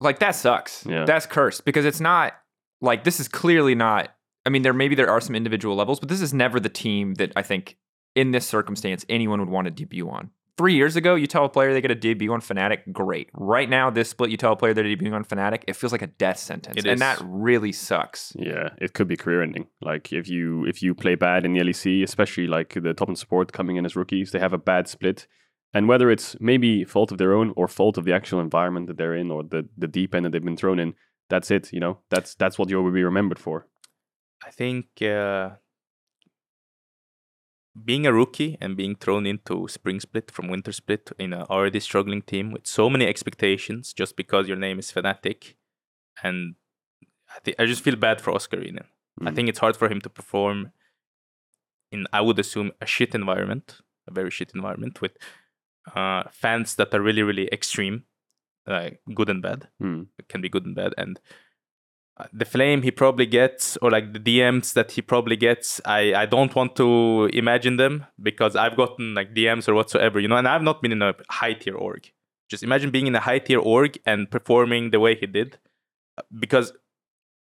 like that sucks. Yeah. That's cursed because it's not like this is clearly not. I mean, there maybe there are some individual levels, but this is never the team that I think in this circumstance anyone would want to debut on. Three years ago, you tell a player they get a debut on Fnatic, great. Right now, this split, you tell a player they're debuting on Fnatic, it feels like a death sentence, It and is. that really sucks. Yeah, it could be career ending. Like if you if you play bad in the LEC, especially like the top and support coming in as rookies, they have a bad split. And whether it's maybe fault of their own or fault of the actual environment that they're in or the, the deep end that they've been thrown in, that's it. You know, that's that's what you will be remembered for. I think uh, being a rookie and being thrown into spring split from winter split in an already struggling team with so many expectations just because your name is Fnatic, and I, I just feel bad for Oscar. I Mm. think it's hard for him to perform in, I would assume, a shit environment, a very shit environment with uh, fans that are really, really extreme, like good and bad Mm. it can be good and bad and the flame he probably gets or like the dms that he probably gets i i don't want to imagine them because i've gotten like dms or whatsoever you know and i've not been in a high tier org just imagine being in a high tier org and performing the way he did because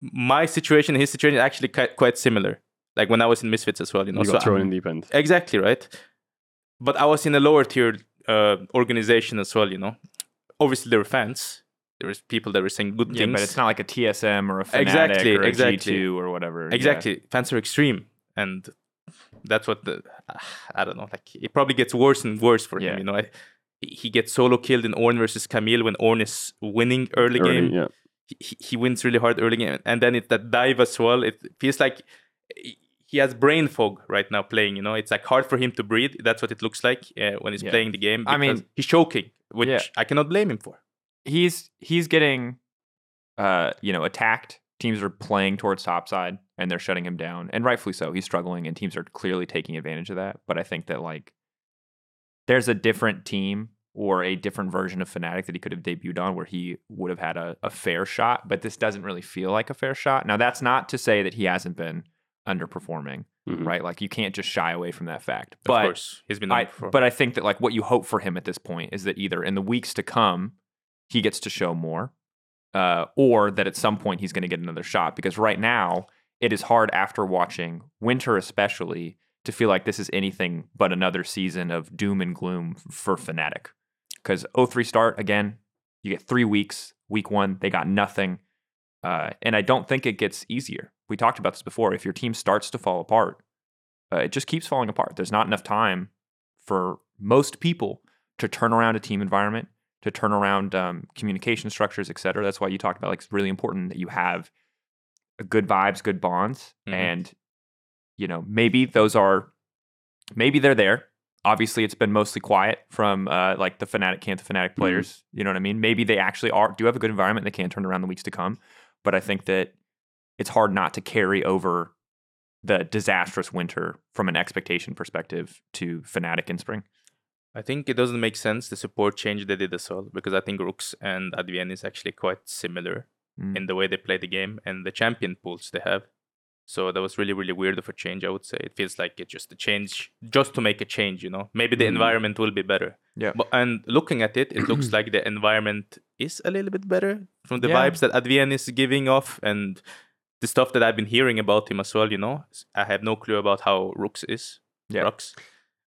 my situation his situation is actually quite, quite similar like when i was in misfits as well you know You got So thrown in deep end. Exactly right. But I was in a lower tier uh, organization as well. You know, obviously there were fans. There was people that were saying good Yeah, things. but it's not like a TSM or a Fnatic Exactly, or a exactly. G2 or whatever. Yeah. exactly. Fans are extreme, and that's what the I don't know. Like it probably gets worse and worse for Yeah. him. You know, I, he gets solo killed in Ornn versus Camille when Ornn is winning early, Early, game. yeah. He, he wins really hard early game, and then it's that dive as well. It feels like he- he has brain fog right now playing. You know, it's like hard for him to breathe. That's what it looks like uh, when he's Yeah. playing the game. I mean- he's choking, which Yeah. I cannot blame him for. He's he's getting uh you know attacked teams are playing towards topside and they're shutting him down and rightfully so he's struggling and teams are clearly taking advantage of that but i think that like there's a different team or a different version of Fnatic that he could have debuted on where he would have had a, a fair shot but this doesn't really feel like a fair shot now that's not to say that he hasn't been underperforming Mhm. right like you can't just shy away from that fact Of but course, he's been. I, but I think that like what you hope for him at this point is that either in the weeks to come he gets to show more, uh, or that at some point he's going to get another shot. Because right now it is hard after watching Winter especially to feel like this is anything but another season of doom and gloom for Fnatic. Because 0-3 start again, you get three weeks. Week one they got nothing, uh, and I don't think it gets easier. We talked about this before. If your team starts to fall apart, uh, it just keeps falling apart. There's not enough time for most people to turn around a team environment, to turn around um, communication structures, et cetera. That's why you talked about like it's really important that you have good vibes, good bonds, Mhm. and you know maybe those are maybe they're there. Obviously, it's been mostly quiet from uh, like the Fnatic camp, the Fnatic players. You know what I mean? Maybe they actually are do have a good environment. They can turn around the weeks to come, but I think that it's hard not to carry over the disastrous winter from an expectation perspective to Fnatic in spring. I think it doesn't make sense the support change they did as well because I think Rhuckz and Advienne is actually quite similar Mm. in the way they play the game and the champion pools they have. So that was really really weird of a change. I would say it feels like it's just a change just to make a change. You know, maybe the Mhm. environment will be better. Yeah. But and looking at it, it looks like the environment is a little bit better from the Yeah. vibes that Advienne is giving off and the stuff that I've been hearing about him as well. You know, I have no clue about how Rhuckz is. Yeah. Rhuckz.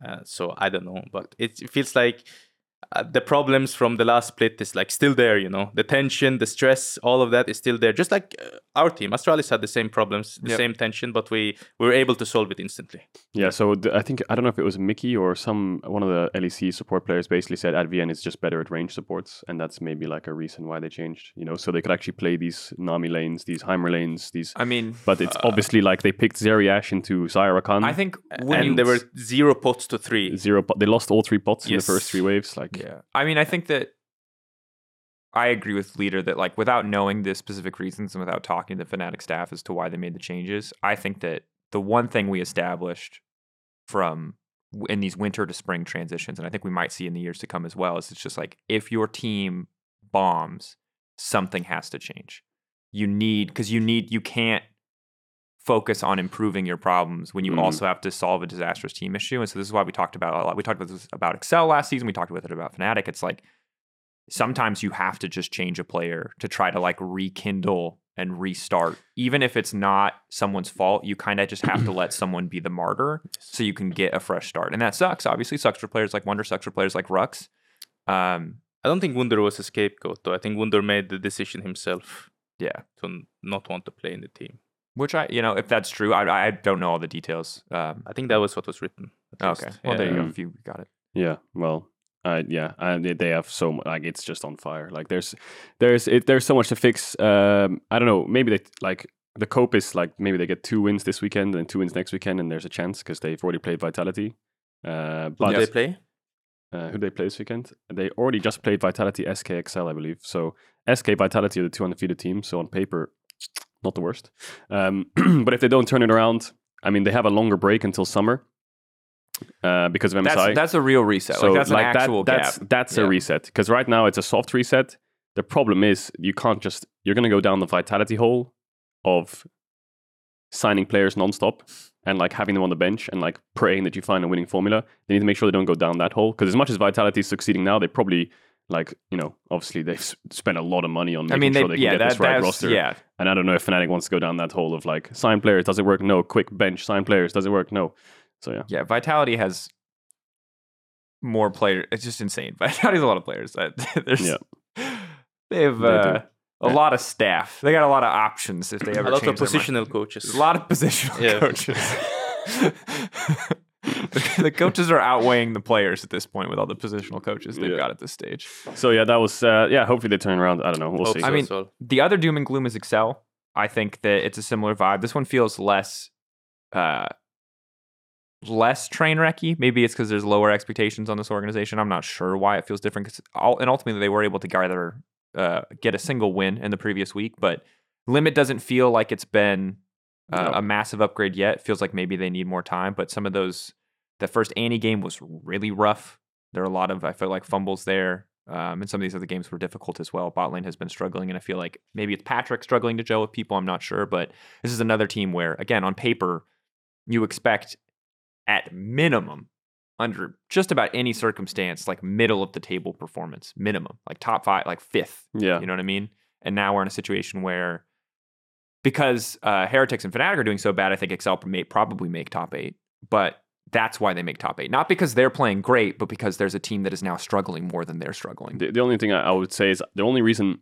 Uh, so I don't know, but it, it feels like uh, the problems from the last split is like still there. You know, the tension, the stress, all of that is still there. Just like uh, our team, Astralis had the same problems, the Yep. same tension, but we, we were able to solve it instantly. Yeah, so th- I think I don't know if it was Mikyx or some one of the LEC support players basically said Advienne is just better at range supports, and that's maybe like a reason why they changed. You know, so they could actually play these Nami lanes, these Heimer lanes, these. I mean, But it's obviously like they picked Zeriash into Xayah Rakan. I think when and you, there were zero pots to three. zero. They lost all three pots in the first three waves. Like, Yeah. I mean, I think that I agree with LIDER that, like, without knowing the specific reasons and without talking to the Fnatic staff as to why they made the changes, I think that the one thing we established from in these winter to spring transitions, and I think we might see in the years to come as well, is it's just like if your team bombs, something has to change. You need, because you need, you can't focus on improving your problems when you Mhm. also have to solve a disastrous team issue. And so this is why we talked about a lot. We talked about this about Excel last season. We talked about it about Fnatic. It's like sometimes you have to just change a player to try to like rekindle and restart. Even if it's not someone's fault, you kind of just have to let someone be the martyr so you can get a fresh start. And that sucks. Obviously, sucks for players like Wunder, sucks for players like Rhuckz. Um, I don't think Wunder was a scapegoat though. I think Wunder made the decision himself yeah, to not want to play in the team. Which I, you know, if that's true, I, I don't know all the details. Um, I think that was what was written. okay, least. well there you go. If you got it, Yeah, well, uh, yeah, and they- they have so much. Like it's just on fire. Like there's, there's, it, there's so much to fix. Um, I don't know. Maybe they like the cope is like maybe they get two wins this weekend and two wins next weekend, and there's a chance because they've already played Vitality. Uh, Who but did they play? uh, who they play this weekend? They already just played Vitality SKXL, I believe. So SK Vitality are the two undefeated teams. So on paper, not the worst. Um, but if they don't turn it around, I mean, they have a longer break until summer uh, because of MSI. that's that's a real reset. like that's an that- actual that's gap. that's Yeah. a reset because right now it's a soft reset. The problem is you can't just you're going to go down the vitality hole of signing players nonstop and like having them on the bench and like praying that you find a winning formula. They need to make sure they don't go down that hole because as much as vitality is succeeding now, they probably like you know obviously they've spent a lot of money on I making mean, they, sure they can get that, this right roster. yeah. And I don't know if Fnatic wants to go down that hole of like sign players does it work? No. Quick bench sign players does it work? No. So yeah. Yeah, Vitality has more players. It's just insane. Vitality has a lot of players. Uh, There's, Yeah. They have They uh, a Yeah. lot of staff. They got a lot of options if they ever A lot of change their positional coaches. A lot of positional Yeah. coaches. the, the coaches are outweighing the players at this point with all the positional coaches they've Yeah. got at this stage. So yeah, that was uh, yeah. Hopefully they turn around. I don't know. We'll Hope see. so I mean, as well. The other doom and gloom is Excel. I think that it's a similar vibe. This one feels less uh less train wrecky. Maybe it's because there's lower expectations on this organization. I'm not sure why it feels different. Because and ultimately they were able to gather uh, get a single win in the previous week, but limit doesn't feel like it's been uh, No. a massive upgrade yet. It feels like maybe they need more time. But some of those, the first Annie game was really rough. There are a lot of I feel like fumbles there. Um, and some of these other games were difficult as well. Bot lane has been struggling, and I feel like maybe it's Patrick struggling to gel with people. I'm not sure, but this is another team where, again, on paper, you expect at minimum, under just about any circumstance, like middle of the table performance, minimum, like top five, like fifth. yeah, You know what I mean? And now we're in a situation where, because uh, Heretics and Fnatic are doing so bad, I think Excel may probably make top eight. But that's why they make top eight, not because they're playing great, but because there's a team that is now struggling more than they're struggling. the, the only thing I, I would say is the only reason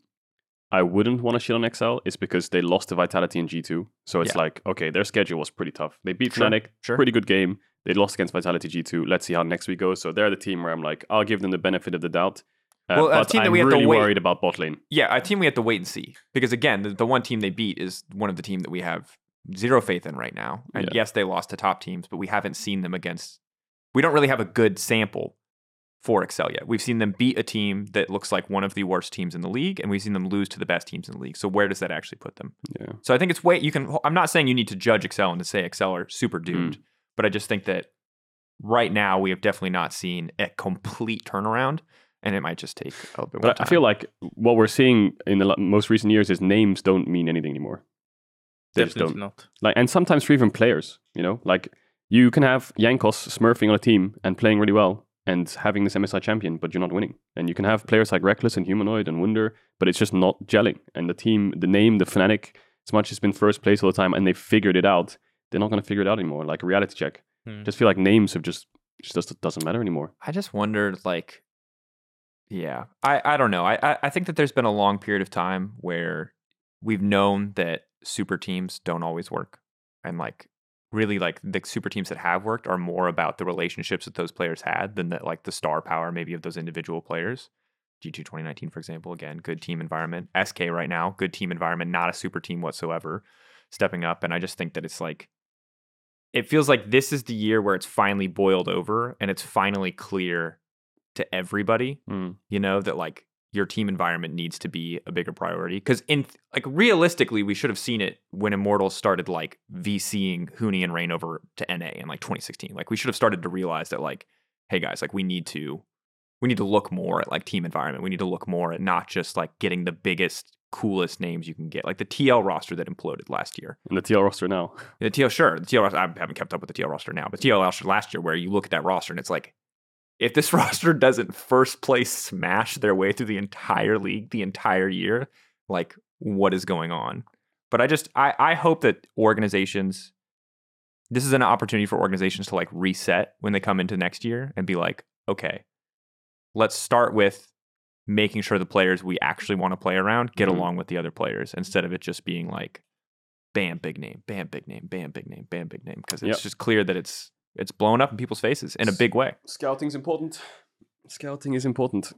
I wouldn't want to shit on XL is because they lost to Vitality in G two. So it's Yeah. like okay, their schedule was pretty tough. They beat Sure, Fnatic, sure. pretty good game. They lost against Vitality G two. Let's see how next week goes. So they're the team where I'm like, I'll give them the benefit of the doubt. Uh, Well, a but team that I'm we have to really wait- worried about bot lane. Yeah, a team we have to wait and see because again, the, the one team they beat is one of the team that we have zero faith in right now. And Yeah. yes, they lost to top teams, but we haven't seen them against. We don't really have a good sample for Excel yet. We've seen them beat a team that looks like one of the worst teams in the league, and we've seen them lose to the best teams in the league. So where does that actually put them? Yeah. So I think it's way you can. I'm not saying you need to judge Excel and to say Excel are super hmm. doomed, but I just think that right now we have definitely not seen a complete turnaround, and it might just take a little bit more But I feel like what we're seeing in the most recent years is names don't mean anything anymore. They just Definitely don't. not. Like, and sometimes for even players, you know, like you can have Jankos smurfing on a team and playing really well and having this MSI champion, but you're not winning. And you can have players like Rekkles and Humanoid and Wunder, but it's just not gelling. And the team, the name, the Fnatic, as much as been first place all the time and they figured it out, they're not going to figure it out anymore. Like reality check. Hmm. Just feel like names have just, just doesn't- doesn't matter anymore. I just wondered, like, yeah, I, I don't know. I, I, I think that there's been a long period of time where we've known that super teams don't always work. And, like, really, like, the super teams that have worked are more about the relationships that those players had than that, like, the star power maybe of those individual players. G2 2019, for example, again, good team environment. SK right now, good team environment, not a super team whatsoever, stepping up. And I just think that it's like, it feels like this is the year where it's finally boiled over and it's finally clear to everybody, Mm. you know, that like your team environment needs to be a bigger priority. Because in like realistically, we should have seen it when Immortals started like VCing Huni and Reignover to NA in like 2016. Like we should have started to realize that like, hey guys, like we need to we need to look more at like team environment. We need to look more at not just like getting the biggest, coolest names you can get. Like the TL roster that imploded last year. And the TL roster now. The TL, sure. The TL roster, I haven't kept up with the TL roster now, but TL roster last year, where you look at that roster and it's like, if this roster doesn't first place smash their way through the entire league the entire year, like what is going on? But I just I I hope that organizations this is an opportunity for organizations to like reset when they come into next year and be like, okay, let's start with making sure the players we actually want to play around get Mhm. along with the other players instead of it just being like bam big name, bam big name, bam big name, bam big name because it's Yep. just clear that it's it's blown up in people's faces in a big way. Scouting's important. Scouting is important.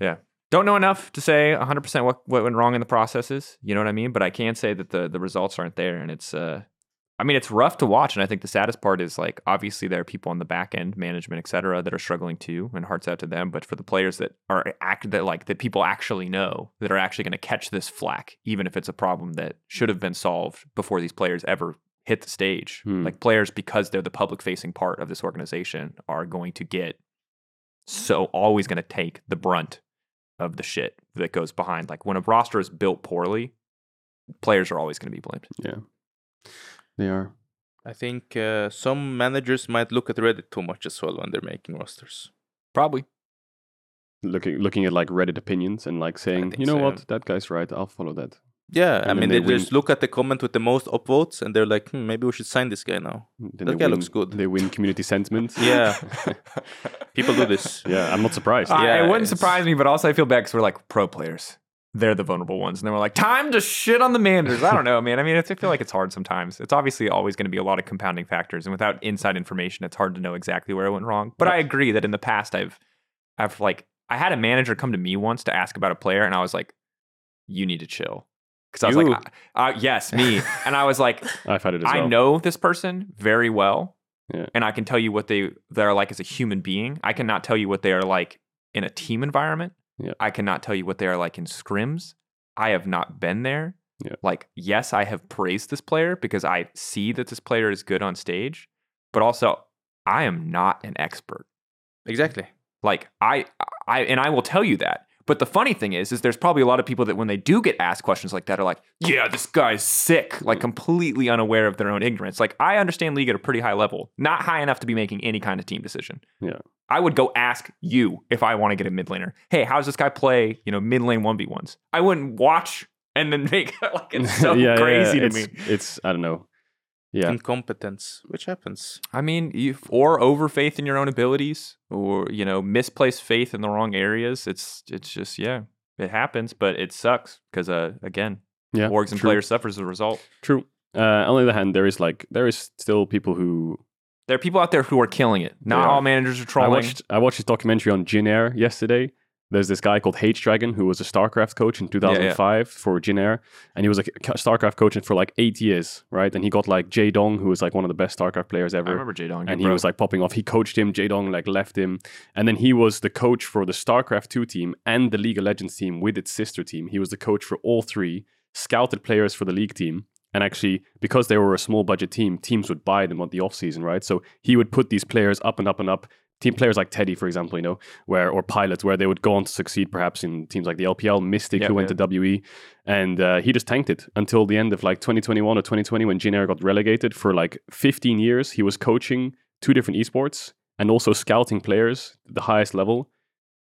Yeah. Don't know enough to say 100% what, what went wrong in the processes. You know what I mean? But I can say that the, the results aren't there. And it's, uh, I mean, it's rough to watch. And I think the saddest part is like, obviously, there are people on the back end, management, et cetera, that are struggling too. And hearts out to them. But for the players that are act that like that people actually know that are actually going to catch this flack, even if it's a problem that should have been solved before these players ever hit the stage. Hmm. Like players, because they're the public facing part of this organization, are going to get so always going to take the brunt of the shit that goes behind. Like when a roster is built poorly, players are always going to be blamed. Yeah, they are. I think uh, some managers might look at Reddit too much as well when they're making rosters. Probably. Looking looking at like Reddit opinions and like saying, you know so, what, that guy's right. I'll follow that. Yeah, And I mean, they they, win- just look at the comment with the most upvotes and they're like, hmm, maybe we should sign this guy now. Then That guy win- looks good. They win community sentiment. Yeah. People do this. yeah. I'm not surprised. Uh, Yeah, it wouldn't it's- surprise me, but also I feel bad because we're like pro players. They're the vulnerable ones. And they were like, time to shit on the managers. I don't know, man. I mean, it's, I feel like it's hard sometimes. It's obviously always going to be a lot of compounding factors. And without inside information, it's hard to know exactly where it went wrong. But I agree that in the past, I've, I've like, I had a manager come to me once to ask about a player. And I was like, you need to chill. Because I was You? like, uh, uh, yes, me. and I was like, I've had it as I well. know this person very well, Yeah. and I can tell you what they they're like as a human being. I cannot tell you what they are like in a team environment. Yeah. I cannot tell you what they are like in scrims. I have not been there. Yeah. Like, yes, I have praised this player because I see that this player is good on stage, but also I am not an expert. Exactly. Like I I and I will tell you that. But the funny thing is, is there's probably a lot of people that when they do get asked questions like that are like, yeah, this guy's sick, like completely unaware of their own ignorance. Like I understand league at a pretty high level, not high enough to be making any kind of team decision. Yeah. I would go ask you if I want to get a mid laner. Hey, how does this guy play, you know, mid lane 1v1s? I wouldn't watch and then make like it's so yeah, yeah, crazy to it's, me. It's I don't know. Yeah. Incompetence, which happens. I mean, you or over faith in your own abilities, or you know, misplaced faith in the wrong areas. It's it's just yeah, it happens, but it sucks because uh, again, Yeah. orgs and true. players suffer as a result. True. Uh, on the other hand, there is like there is still people who There are people out there who are killing it. Not They all managers are I trolling. watched I watched this documentary on Jin Air yesterday. There's this guy called H-Dragon who was a StarCraft coach in 2005 for Jin Air, and he was a StarCraft coach for like eight years, right? And he got like Jaedong, who was like one of the best StarCraft players I ever. remember Jaedong, and he was like popping off. He coached him. Jaedong like left him, and then he was the coach for the StarCraft two team and the League of Legends team with its sister team. He was the coach for all three. Scouted players for the league team, and actually because they were a small budget team, teams would buy them on the off season, right? So he would put these players up and up and up. Team players like Teddy, for example, you know, where or pilots where they would go on to succeed, perhaps in teams like the LPL, Mystic, Yep, who went yep. to WE, and uh, he just tanked it until the end of like 2021 or 2020 when Air got relegated for like 15 years. He was coaching two different esports and also scouting players at the highest level,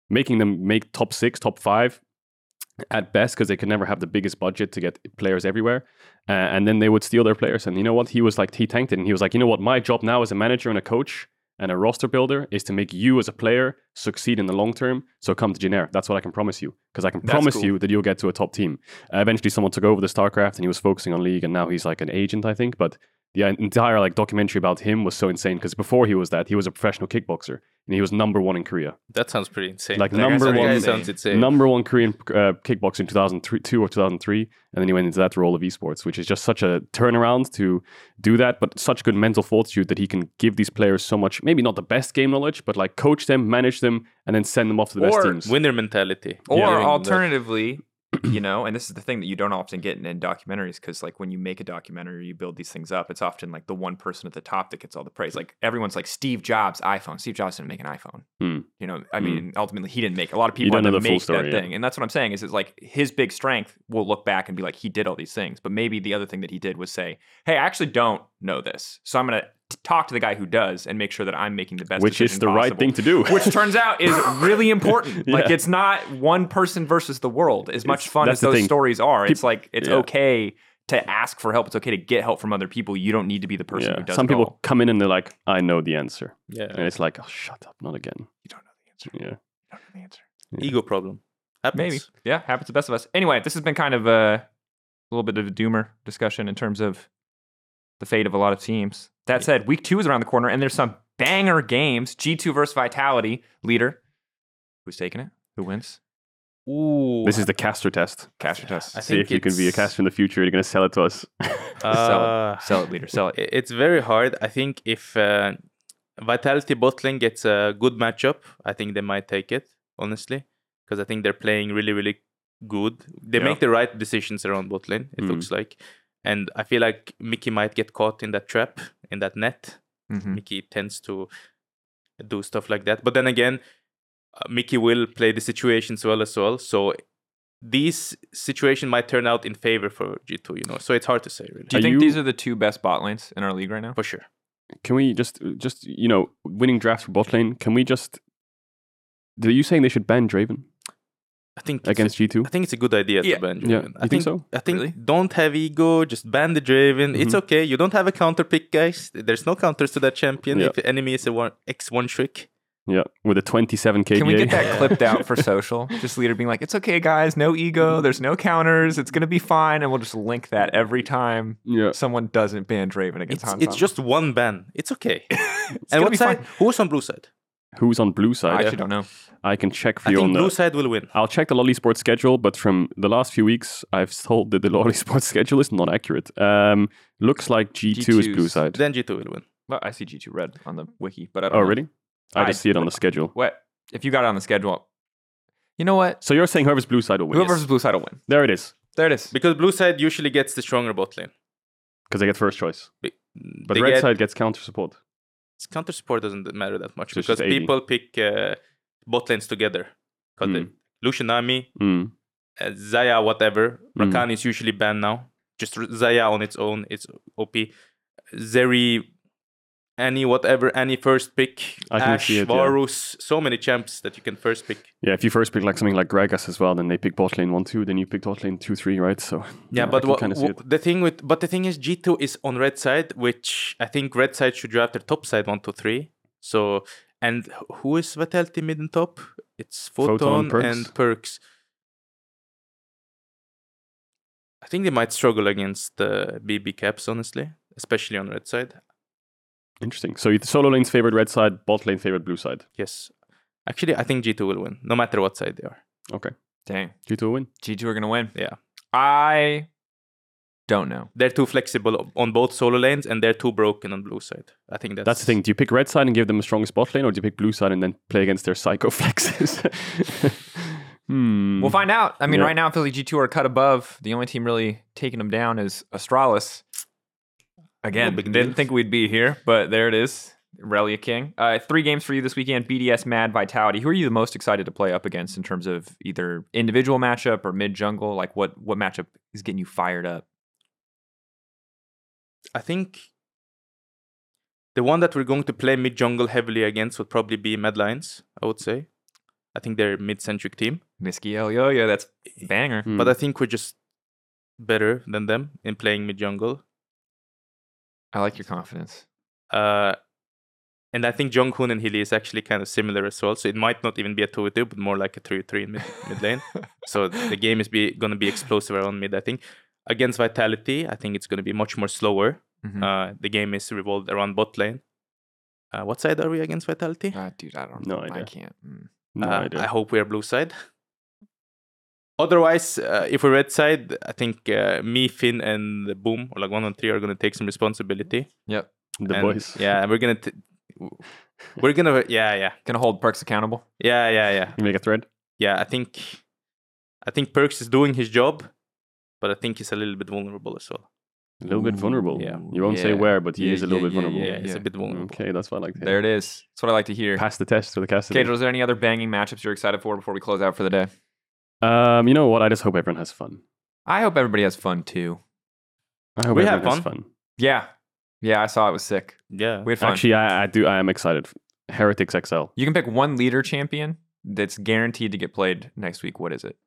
making them make top six, top five at best because they could never have the biggest budget to get players everywhere. Uh, and then they would steal their players. And you know what? He was like, he tanked it. And he was like, you know what? My job now as a manager and a coach and a roster builder is to make you as a player succeed in the long term. So come to Generic. That's what I can promise you. Because I can That's promise cool. you that you'll get to a top team. Uh, eventually, someone took over the StarCraft and he was focusing on League. And now he's like an agent, I think. But the entire like documentary about him was so insane because before he was that, he was a professional kickboxer and he was number one in Korea. That sounds pretty insane. Like That number sounds That guy one, sounds insane. number one Korean uh, kickboxer in 2002 or 2003, and then he went into that role of esports, which is just such a turnaround to do that, but such good mental fortitude that he can give these players so much, maybe not the best game knowledge, but like coach them, manage them, and then send them off to the best teams. Winner mentality. Or During the- alternatively, you know, and this is the thing that you don't often get in, in documentaries because, like, when you make a documentary, you build these things up. It's often like the one person at the top that gets all the praise. Like everyone's like Steve Jobs iPhone. Steve Jobs didn't make an iPhone. Hmm. You know, I Hmm. mean, ultimately he didn't make. A lot of people don't had know to the make story, that yeah. thing, and that's what I'm saying. Is it's like his big strength will look back and be like, he did all these things, but maybe the other thing that he did was say, hey, I actually don't know this, so I'm gonna t- talk to the guy who does and make sure that I'm making the best. which is decision the right thing to do. which turns out is really important. Like it's not one person versus the world. As much It's- fun as those thing. stories are, it's like it's yeah. okay to ask for help. It's okay to get help from other people. You don't need to be the person who Yeah. does Some it people all. come in and they're like, I know the answer. Yeah. And it's like, oh, shut up, not again. You don't know the answer. Yeah. You don't know the answer. Ego problem. Happens. Maybe. Yeah, happens to the best of us. Anyway, this has been kind of a, a little bit of a doomer discussion in terms of the fate of a lot of teams. That said, week two is around the corner, and there's some banger games. G2 versus Vitality LIDER. Who's taking it? Who wins? Ooh. This is the caster test. Caster test. I See if you can be a caster in the future. You're going to sell it to us. sell uh, it. Sell it, LIDER. Sell it. I- It's very hard. I think if uh, Vitality Bottling gets a good matchup, I think they might take it, honestly. Because I think they're playing really, really good. They Yeah. make the right decisions around botlane, it Mm. looks like. And I feel like Mikyx might get caught in that trap, in that net. Mhm. Mikyx tends to do stuff like that. But then again, uh, Mikyx will play the situations well as well. So these situation might turn out in favor for G2, you know. So it's hard to say, really. Do you Are think you- these are the two best bot lanes in our league right now? For sure. can we just, just you know, winning drafts for bot lane, can we just. Are you saying they should ban Draven I think against G2? I think it's a good idea Yeah. to ban Yeah, Draven. you I think so? I think Really? don't have ego. Just ban the Draven. It's Mhm. okay. You don't have a counter pick, guys. There's no counters to that champion. Yeah. If the enemy is a one X one trick, Yeah, with a 27k. Can we get that clipped out for social? Just LIDER being like, "It's okay, guys. No ego. There's no counters. It's gonna be fine." And we'll just link that every time Yeah. someone doesn't ban Draven against it's, Hanzon. it's just one ban. It's okay. It's and gonna what side? fine. Who's on blue side? Who's on blue side. I actually don't know. I can check for I you think on blue the. side will win. I'll check the LoL Esports schedule, but from the last few weeks, I've told that the Lolly Sports schedule is not accurate. Um, looks like G2 is blue G2's side. Then G2 will win. Well, I see G2 red on the wiki, but I don't Oh, know. really? I I- just see it on the schedule. What if you got it on the schedule? You know what? So you're saying whoever's blue side will win? Whoever's blue side will win. There it is, There it is. Because blue side usually gets the stronger bot lane. because they get first choice. Be- But they red get- side gets counter support. Counter support doesn't matter that much So because people pick uh, bot lanes together. Because Mm. Lucian Nami, Mm. uh, Xayah, whatever. Mm. Rakan is usually banned now. Just Xayah on its own, it's OP. Zeri, any whatever, any first pick. I can Ash, see it, yeah. So many champs that you can first pick. Yeah, if you first pick like something like Gragas as well, then they pick bot lane one two, then you pick bot lane two three, right? So Yeah, I but can what, kinda see the thing with but the thing is G two is on red side, which I think red side should draft their top side one two three. So and who is Vitality mid and top? It's Photon, Photon, Perkz. and Perkz. I think they might struggle against uh, the BB caps, honestly, especially on red side. Interesting. So you- solo lane's favorite red side, bot lane favorite blue side. Yes, actually, I think G two will win, no matter what side they are. Okay, Dang. G2 will win. G2 are gonna win. Yeah. I don't know. They're too flexible on both solo lanes, and they're too broken on blue side. I think that's That's the thing. Do you pick red side and give them a strong spot lane, or do you pick blue side and then play against their psycho flexes? hmm. We'll find out. I mean, Yeah. right now, Philly G2 are cut above. The only team really taking them down is Astralis. Again, big didn't think we'd be here, but there it is. Relia King. Uh, three games for you this weekend BDS, Mad, Vitality. Who are you the most excited to play up against in terms of either individual matchup or mid jungle? Like, what, what matchup is getting you fired up? I think the one that we're going to play mid jungle heavily against would probably be Mad Lions, I would say. I think they're a mid centric team, Nisqy Elyoya, that's banger. Hmm. but I think we're just better than them in playing mid jungle. I like your confidence. Uh, and I think JeongHoon and Hilly is actually kind of similar as well. So it might not even be a 2 2, but more like a 3 3 in mid, mid lane. So the game is be, going to be explosive around mid, I think. Against Vitality, I think it's going to be much more slower. Mhm. Uh, the game is revolved around bot lane. Uh, what side are we against Vitality? Ah, dude, I don't know. No know. I can't. Mm. no Uh, idea. I hope we are blue side. Otherwise, uh, if we're red side, I think uh, me, Finn, and the Boom, or like one and three, are going to take some responsibility. Yep. the And, boys. Yeah, we're gonna. T- we're gonna. Yeah, yeah, Gonna hold Perkz accountable. yeah, yeah, yeah, You make a thread. yeah. I think, I think Perkz is doing his job, but I think he's a little bit vulnerable as well. A little bit vulnerable. yeah. You won't say where, but he Yeah, is a little yeah, bit yeah, vulnerable. Yeah, he's a bit vulnerable. Okay, that's what I like to hear. There it is. That's what I like to hear. Pass the test for the cast. Pedro, is there any other banging matchups you're excited for before we close out for the day? Um, you know what? I just hope everyone has fun. I hope everybody has fun too. I hope We have everyone has fun. Yeah. Yeah, I saw it was sick. Yeah, We had fun. Actually, I, I do. I am excited. Heretics XL. you can pick one LIDER champion that's guaranteed to get played next week. What is it?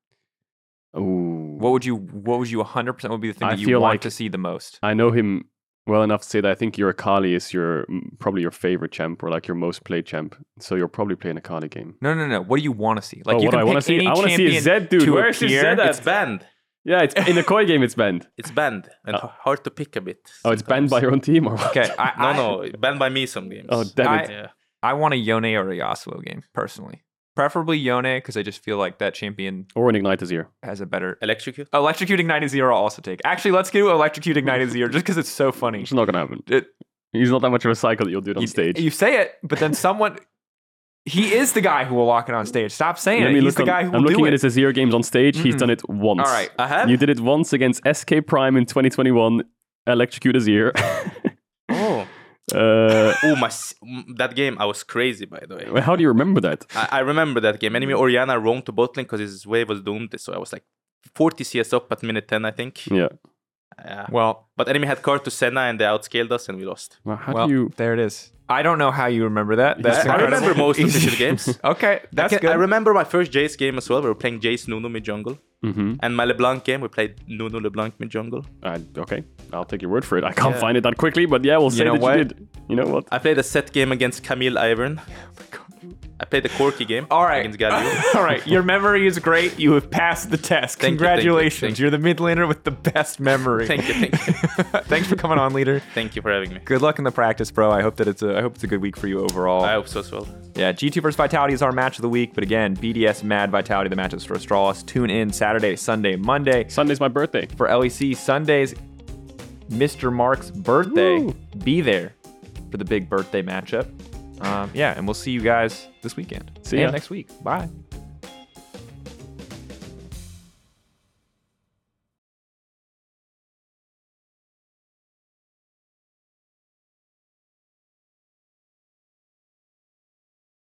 Ooh. What would you what would you 100% would be the thing I that you feel want like- to see the most? I know him well enough to say that I think your Akali is your probably your favorite champ or like your most played champ. So you're probably playing a Akali game. No, no, no. What do you want to see? Like oh, you what can I want to see, I want to see a Zed dude. to Where's his appear. Zed at? It's banned. Yeah, it's in the Koi game. It's banned. It's banned and Uh, hard to pick a bit. Oh, it's banned by your own team or what? Okay, I, No, I, no, banned by me some games. Oh, damn I- Yeah. I want a Yone or a Yasuo game personally. Preferably Yone because I just feel like that champion Or an Ignite Azir. has a better. Electrocute. Electrocuting Night Zero I'll also take. Actually, let's do Electrocute Ignite Azir just because it's so funny. It's not gonna happen. It, He's not that much of a cycle that you'll do it on you, stage. you say it, but then someone. He is the guy who will lock it on stage. Stop saying Let it. He's the on- guy who I'm will looking at it. his Azir games on stage. He's Mm-mm. done it once. All right. I have. You did it once against SK Prime in 2021. Electrocute Azir. Oh. uh, Oh my! That game, I was crazy. By the way, how do you remember that? I, I remember that game. Enemy Orianna roamed to bot lane because his wave was doomed. So I was like 40 CS up at minute 10, I think. Yeah. Yeah. Well, But enemy had card to Senna and they outscaled us and we lost. Well, how well, do you? there it is. I don't know how you remember that. That's I, I incredible. remember most of the shit games. Okay, that's I, can- good. I remember my first Jace game as well. We were playing Jace Nunu mid jungle. hmm And my LeBlanc game, we played Nunu LeBlanc mid jungle. Uh, okay, I'll take your word for it. I can't Yeah. find it that quickly, but yeah, we'll say know that what? you did. You know what? I played a set game against Camille Ivern. I played the Corki game All right. against Galio. All right. Your memory is great. You have passed the test. Thank you, thank you, Congratulations. thank you. You're the mid laner with the best memory. thank you, thank you. Thanks for coming on, LIDER. Thank you for having me. Good luck in the practice, bro. I hope that it's a I hope it's a good week for you overall. I hope so as well. Yeah, G2 versus Vitality is our match of the week, but again, BDS Mad Vitality, the matches for Astralis. Tune in Saturday, Sunday, Monday Sunday's my birthday. for LEC. Sundays, Mr. Mark's birthday. Woo. Be there for the big birthday matchup. Um, yeah, and we'll see you guys this weekend. See ya. next week. Bye.